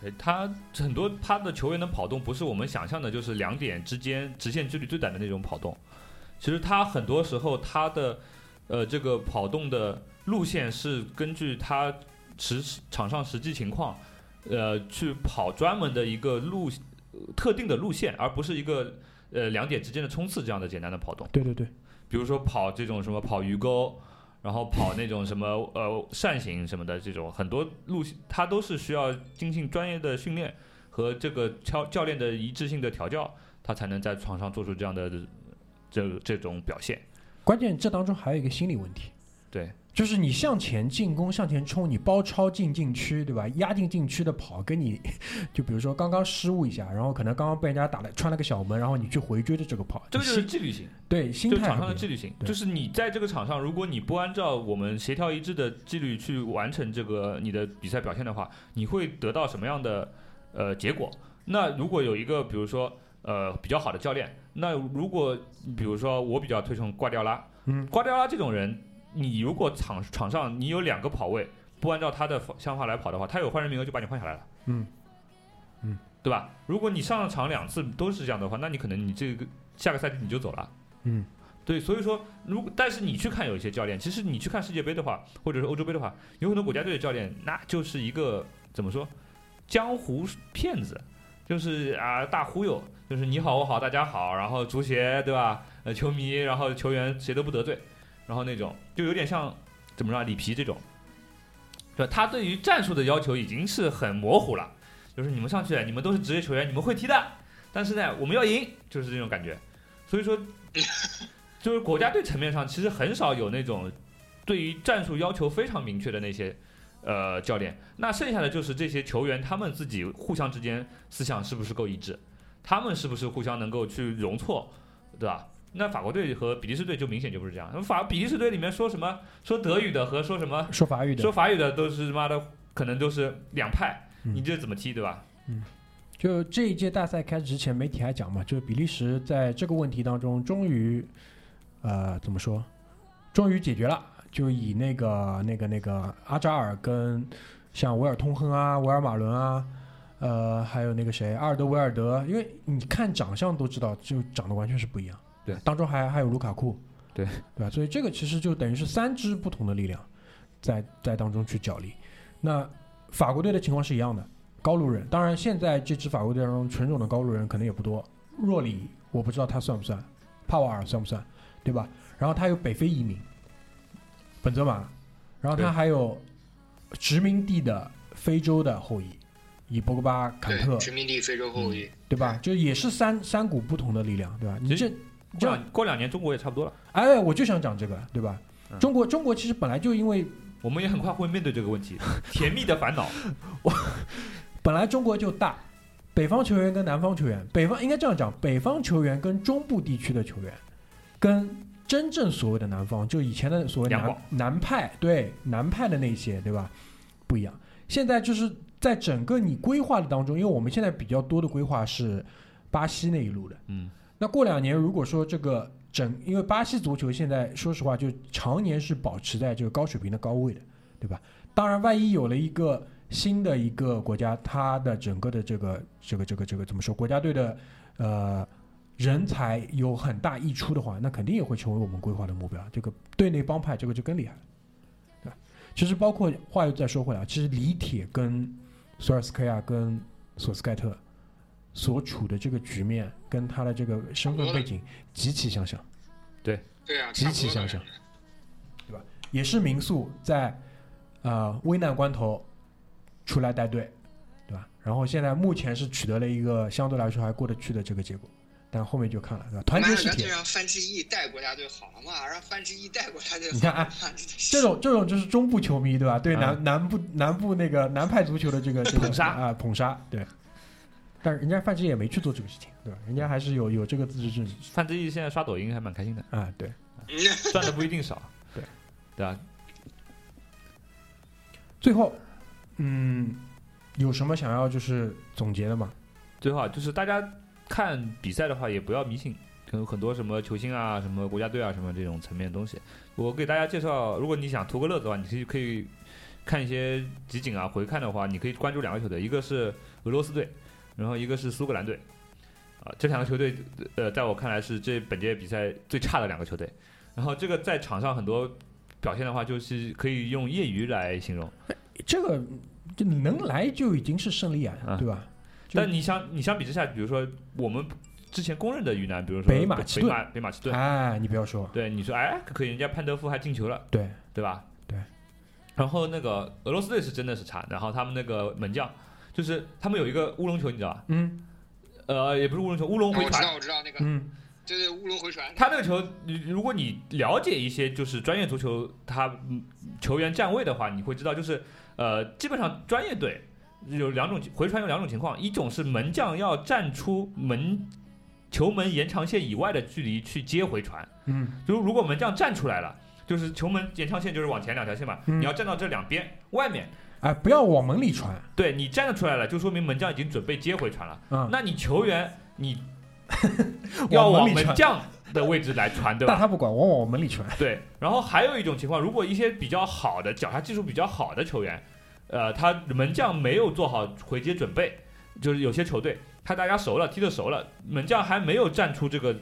对他很多他的球员的跑动不是我们想象的，就是两点之间直线距离最短的那种跑动。其实他很多时候他的呃这个跑动的路线是根据他实场上实际情况，呃去跑专门的一个路呃特定的路线，而不是一个呃两点之间的冲刺这样的简单的跑动。对对对，比如说跑这种什么跑鱼钩，然后跑那种什么呃扇形什么的这种很多路线，它都是需要精进专业的训练和这个教教练的一致性的调教，他才能在床上做出这样的这这种表现。关键这当中还有一个心理问题，对，就是你向前进攻、向前冲，你包抄进禁区，对吧？压进禁区的跑，跟你 (laughs) 就比如说刚刚失误一下，然后可能刚刚被人家打了穿了个小门，然后你去回追的这个跑，这个就是纪律性，对心就场态很不一样上的纪律性，就是你在这个场上，如果你不按照我们协调一致的纪律去完成这个你的比赛表现的话，你会得到什么样的呃结果？那如果有一个比如说呃比较好的教练，那如果比如说我比较推崇瓜迪奥拉，嗯，瓜迪奥拉这种人，你如果场场上你有两个跑位，不按照他的想法来跑的话，他有换人名额就把你换下来了。嗯嗯，对吧？如果你上了场两次都是这样的话，那你可能你这个下个赛季你就走了。嗯，对，所以说，如果但是你去看有一些教练，其实你去看世界杯的话，或者是欧洲杯的话，有很多国家队的教练，那就是一个怎么说，江湖骗子，就是啊大忽悠，就是你好我好大家好，然后足协对吧？呃，球迷，然后球员谁都不得罪，然后那种就有点像怎么说啊里皮这种，对吧？他对于战术的要求已经是很模糊了，就是你们上去，你们都是职业球员，你们会踢的，但是呢，我们要赢，就是这种感觉。所以说，(laughs) 就是国家队层面上其实很少有那种对于战术要求非常明确的那些呃教练，那剩下的就是这些球员他们自己互相之间思想是不是够一致，他们是不是互相能够去容错，对吧？那法国队和比利时队就明显就不是这样，法比利时队里面说什么说德语的和说什么说法语的说法语的都是妈的可能都是两派，嗯你这怎么踢对吧？嗯就这一届大赛开始之前，媒体还讲嘛，就是比利时在这个问题当中终于，呃，怎么说，终于解决了，就以那个那个那个阿扎尔跟像维尔通亨啊、维尔马伦啊，呃，还有那个谁阿尔德维尔德，因为你看长相都知道，就长得完全是不一样。对当中还还有卢卡库，对对吧？所以这个其实就等于是三支不同的力量在在当中去角力。那法国队的情况是一样的，高卢人。当然，现在这支法国队当中纯种的高卢人可能也不多。若里我不知道他算不算，帕瓦尔算不算，对吧？然后他有北非移民，本泽马，然后他还有殖民地的非洲的后裔，以博格巴、坎特，，殖民地非洲后裔，对吧？就也是三三股不同的力量，对吧？你这过这两过两年中国也差不多了，哎，我就想讲这个，对吧？嗯中国中国其实本来就因为我们也很快会面对这个问题，(laughs) 甜蜜的烦恼。(laughs) 我本来中国就大，北方球员跟南方球员，北方应该这样讲，北方球员跟中部地区的球员，跟真正所谓的南方，就以前的所谓南广南派，对南派的那些，对吧？不一样。现在就是在整个你规划的当中，因为我们现在比较多的规划是巴西那一路的，嗯，那过两年如果说这个整，因为巴西足球现在说实话就常年是保持在这个高水平的高位的，对吧？当然，万一有了一个新的一个国家，它的整个的这个这个这个这个怎么说，国家队的呃人才有很大溢出的话，那肯定也会成为我们规划的目标。这个队内帮派这个就更厉害了，对吧？其实包括话又再说回来，其实李铁跟索尔斯克亚跟索斯盖特所处的这个局面，跟他的这个身份背景极其相像。对对啊，极其相像对吧也是民宿在呃危难关头出来带队，对吧？然后现在目前是取得了一个相对来说还过得去的这个结果，但后面就看了，对吧？团结是铁，让范志毅带国家队好了嘛，让范志毅带国家队好了。你看哎 (laughs) 真的是这种这种就是中部球迷，对吧？对南、嗯南部南部那个南派足球的这个这个捧杀啊捧杀，对。但是人家范志毅也没去做这个事情，对吧？人家还是有有这个自知之明范志毅现在刷抖音还蛮开心的，啊，对。嗯 (laughs) 赚的不一定少。(laughs) 对，对啊，最后，嗯，有什么想要就是总结的吗？最后啊，就是大家看比赛的话，也不要迷信，有很多什么球星啊、什么国家队啊、什么这种层面的东西。我给大家介绍，如果你想图个乐子的话，你可以可以看一些集锦啊、回看的话，你可以关注两个球队，一个是俄罗斯队，然后一个是苏格兰队。啊，这两个球队，呃，在我看来是这本届比赛最差的两个球队。然后这个在场上很多表现的话，就是可以用业余来形容。(laughs) 这个就你能来就已经是胜利啊，啊对吧？但你相你相比之下，比如说我们之前公认的鱼腩，比如说北马其顿北马北马其顿，哎，你不要说，对你说哎可以，人家潘德夫还进球了，对，对吧？对。然后那个俄罗斯队是真的是差，然后他们那个门将就是他们有一个乌龙球，你知道吧？嗯呃，也不是乌龙球，乌龙回传。我知道，我知道那个，嗯，对对，乌龙回传。他那个球，你如果你了解一些就是专业足球，他嗯球员站位的话，你会知道，就是呃，基本上专业队有两种回传有两种情况，一种是门将要站出门球门延长线以外的距离去接回传，嗯，就是如果门将站出来了，就是球门延长线就是往前两条线嘛，嗯你要站到这两边外面，哎，不要往门里传对你站得出来了，就说明门将已经准备接回传了。嗯，那你球员你 (laughs) 要往门将的位置来传，对吧但？他不管，往往门里传，对，然后还有一种情况，如果一些比较好的脚下技术比较好的球员，呃，他门将没有做好回接准备，就是有些球队他大家熟了，踢得熟了，门将还没有站出这个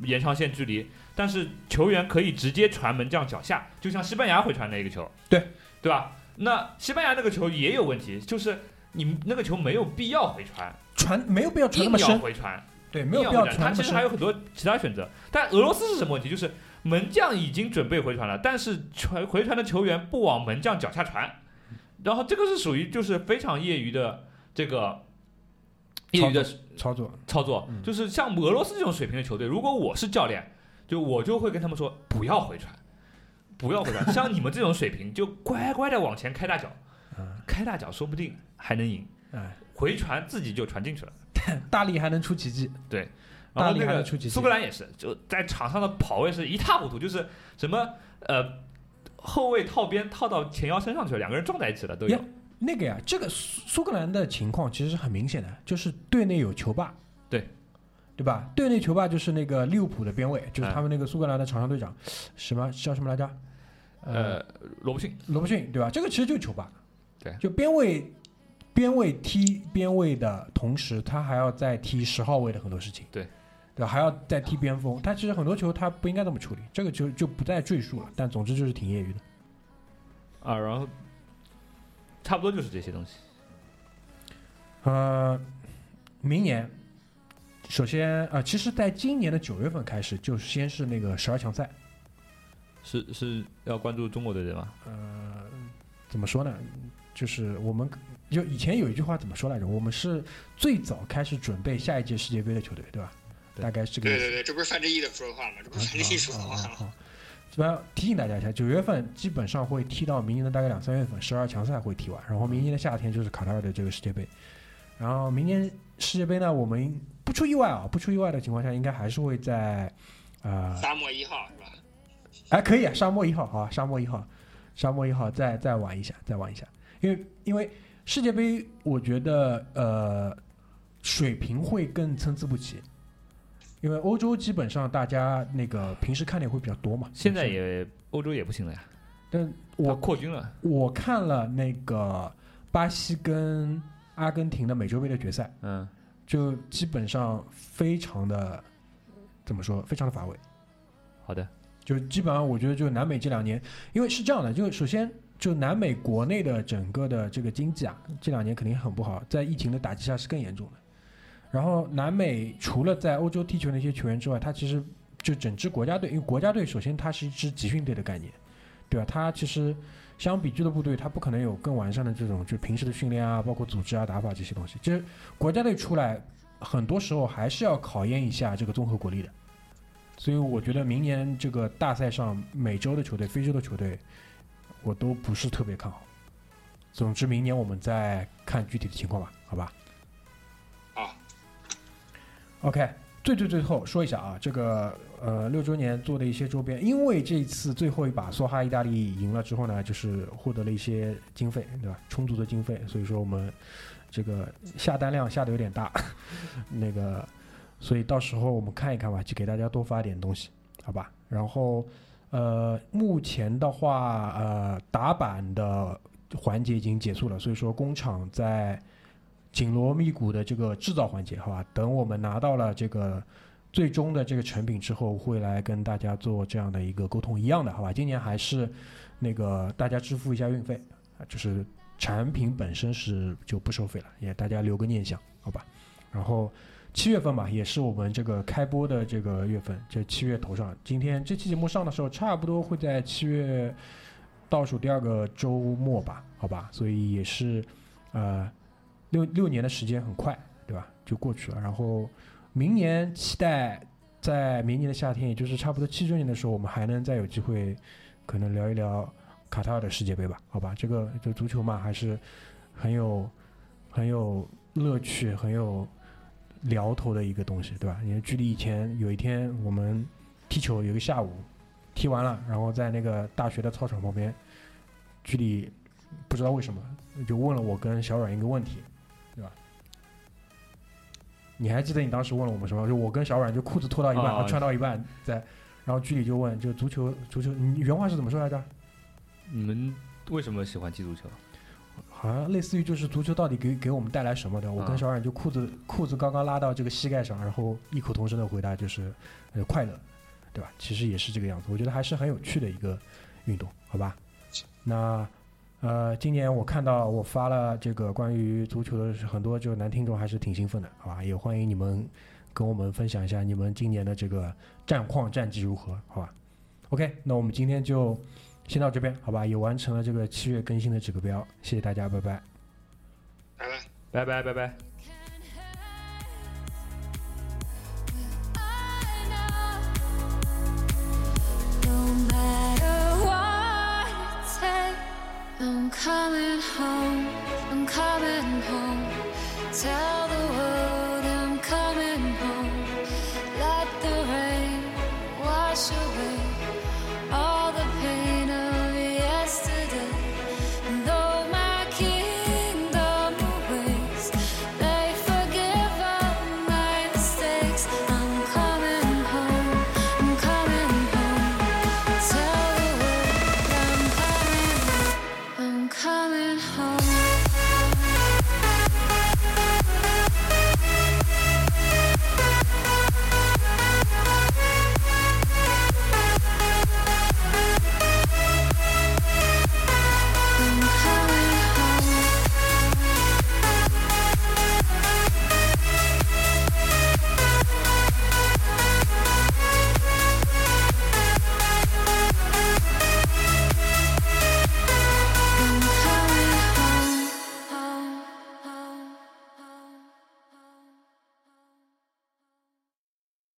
延长线距离，但是球员可以直接传门将脚下，就像西班牙回传那一个球，对对吧？那西班牙那个球也有问题，就是你那个球没有必要回传，传没有必要传那么深，回传，对，没有必要他传他，其实还有很多其他选择。但俄罗斯是什么问题？就是门将已经准备回传了，但是传回传的球员不往门将脚下传，然后这个是属于就是非常业余的这个业余的操作，操作，嗯就是像俄罗斯这种水平的球队，如果我是教练，就我就会跟他们说不要回传，不要回传，(laughs) 像你们这种水平就乖乖的往前开大脚，啊，开大脚说不定还能赢，哎，回传自己就传进去了。(laughs) 大力还能出奇迹，然大力后那个还能出奇迹。苏格兰也是，就在场上的跑位是一塌糊涂，就是什么呃后卫套边套到前腰身上去了，两个人撞在一起了都有。呀。那个呀，这个苏苏格兰的情况其实是很明显的，就是队内有球霸，对，对吧？队内球霸就是那个利物浦的边卫，就是嗯他们那个苏格兰的场上队长，什么？叫什么来着？呃，罗伯逊，罗伯逊，对吧？这个其实就是球霸，对就边位边位踢边位的同时，他还要再踢十号位的很多事情，对，对？还要再踢边锋，他其实很多球他不应该这么处理，这个就就不再赘述了。但总之就是挺业余的。啊，然后差不多就是这些东西。呃，明年，首先呃，其实在今年的九月份开始，就先是那个十二强赛。是是要关注中国队对吗？呃，怎么说呢？就是我们就以前有一句话怎么说来着？我们是最早开始准备下一届世界杯的球队，对吧？对大概是这个意思。对对对，这不是范志毅的说的话吗？这不是范志毅说的话吗？好，主要提醒大家一下，九月份基本上会踢到明年的大概两三月份，十二强赛会踢完，然后明年的夏天就是卡塔尔的这个世界杯，然后明年世界杯呢，我们不出意外啊，不出意外的情况下，应该还是会在呃，沙漠一号是吧？哎，可以啊，沙漠一号好啊，沙漠一号，沙漠一号再再玩一下，再玩一下，因为因为世界杯，我觉得呃水平会更参差不齐。因为欧洲基本上大家那个平时看的也会比较多嘛，现在也欧洲也不行了呀，但我我扩军了。我看了那个巴西跟阿根廷的美洲杯的决赛，嗯，就基本上非常的怎么说，非常的乏味。好的。就基本上我觉得，就南美这两年，因为是这样的，就首先就南美国内的整个的这个经济啊，这两年肯定很不好，在疫情的打击下是更严重的。然后南美除了在欧洲踢球的一些球员之外，他其实就整支国家队，因为国家队首先它是一支集训队的概念，对吧？他其实相比俱乐部队，他不可能有更完善的这种就平时的训练啊，包括组织啊、打法这些东西。其实国家队出来，很多时候还是要考验一下这个综合国力的。所以我觉得明年这个大赛上，美洲的球队、非洲的球队，我都不是特别看好。总之，明年我们再看具体的情况吧，好吧？好。OK，最最最后说一下啊，这个呃六周年做的一些周边，因为这一次最后一把梭哈意大利赢了之后呢，就是获得了一些经费，对吧？充足的经费，所以说我们这个下单量下的有点大，(laughs) 那个，所以到时候我们看一看吧，就给大家多发点东西，好吧？然后呃，目前的话，呃，打板的环节已经结束了，所以说工厂在。紧锣密鼓的这个制造环节，好吧，等我们拿到了这个最终的这个成品之后，会来跟大家做这样的一个沟通，一样的，好吧？今年还是那个大家支付一下运费啊，就是产品本身是就不收费了，也大家留个念想，好吧？然后七月份吧，也是我们这个开播的这个月份，这七月头上，今天这期节目上的时候，差不多会在七月倒数第二个周末吧，好吧？所以也是呃。六六年的时间很快，对吧？就过去了。然后明年期待在明年的夏天，也就是差不多七周年的时候，我们还能再有机会，可能聊一聊卡塔尔的世界杯吧？好吧，这个就足球嘛，还是很有很有乐趣、很有聊头的一个东西，对吧？因为距离以前有一天我们踢球，有一个下午踢完了，然后在那个大学的操场旁边，距离不知道为什么就问了我跟小阮一个问题。对吧你还记得你当时问了我们什么？就我跟小阮就裤子脱到一半，啊穿到一半，在，然后距离就问，就足球，足球，你原话是怎么说来着？你们为什么喜欢踢足球？好像类似于就是足球到底给给我们带来什么的？我跟啊小冉就裤子裤子刚刚拉到这个膝盖上，然后异口同声的回答就是，呃，快乐，对吧？其实也是这个样子，我觉得还是很有趣的一个运动，好吧？那。呃，今年我看到我发了这个关于足球的很多就男听众还是挺兴奋的，好吧？也欢迎你们跟我们分享一下你们今年的这个战况战绩如何，好吧？OK，那我们今天就先到这边，好吧？也完成了这个七月更新的指标，谢谢大家，拜拜，拜拜，拜拜，拜拜。I'm coming home, I'm coming home. Tell the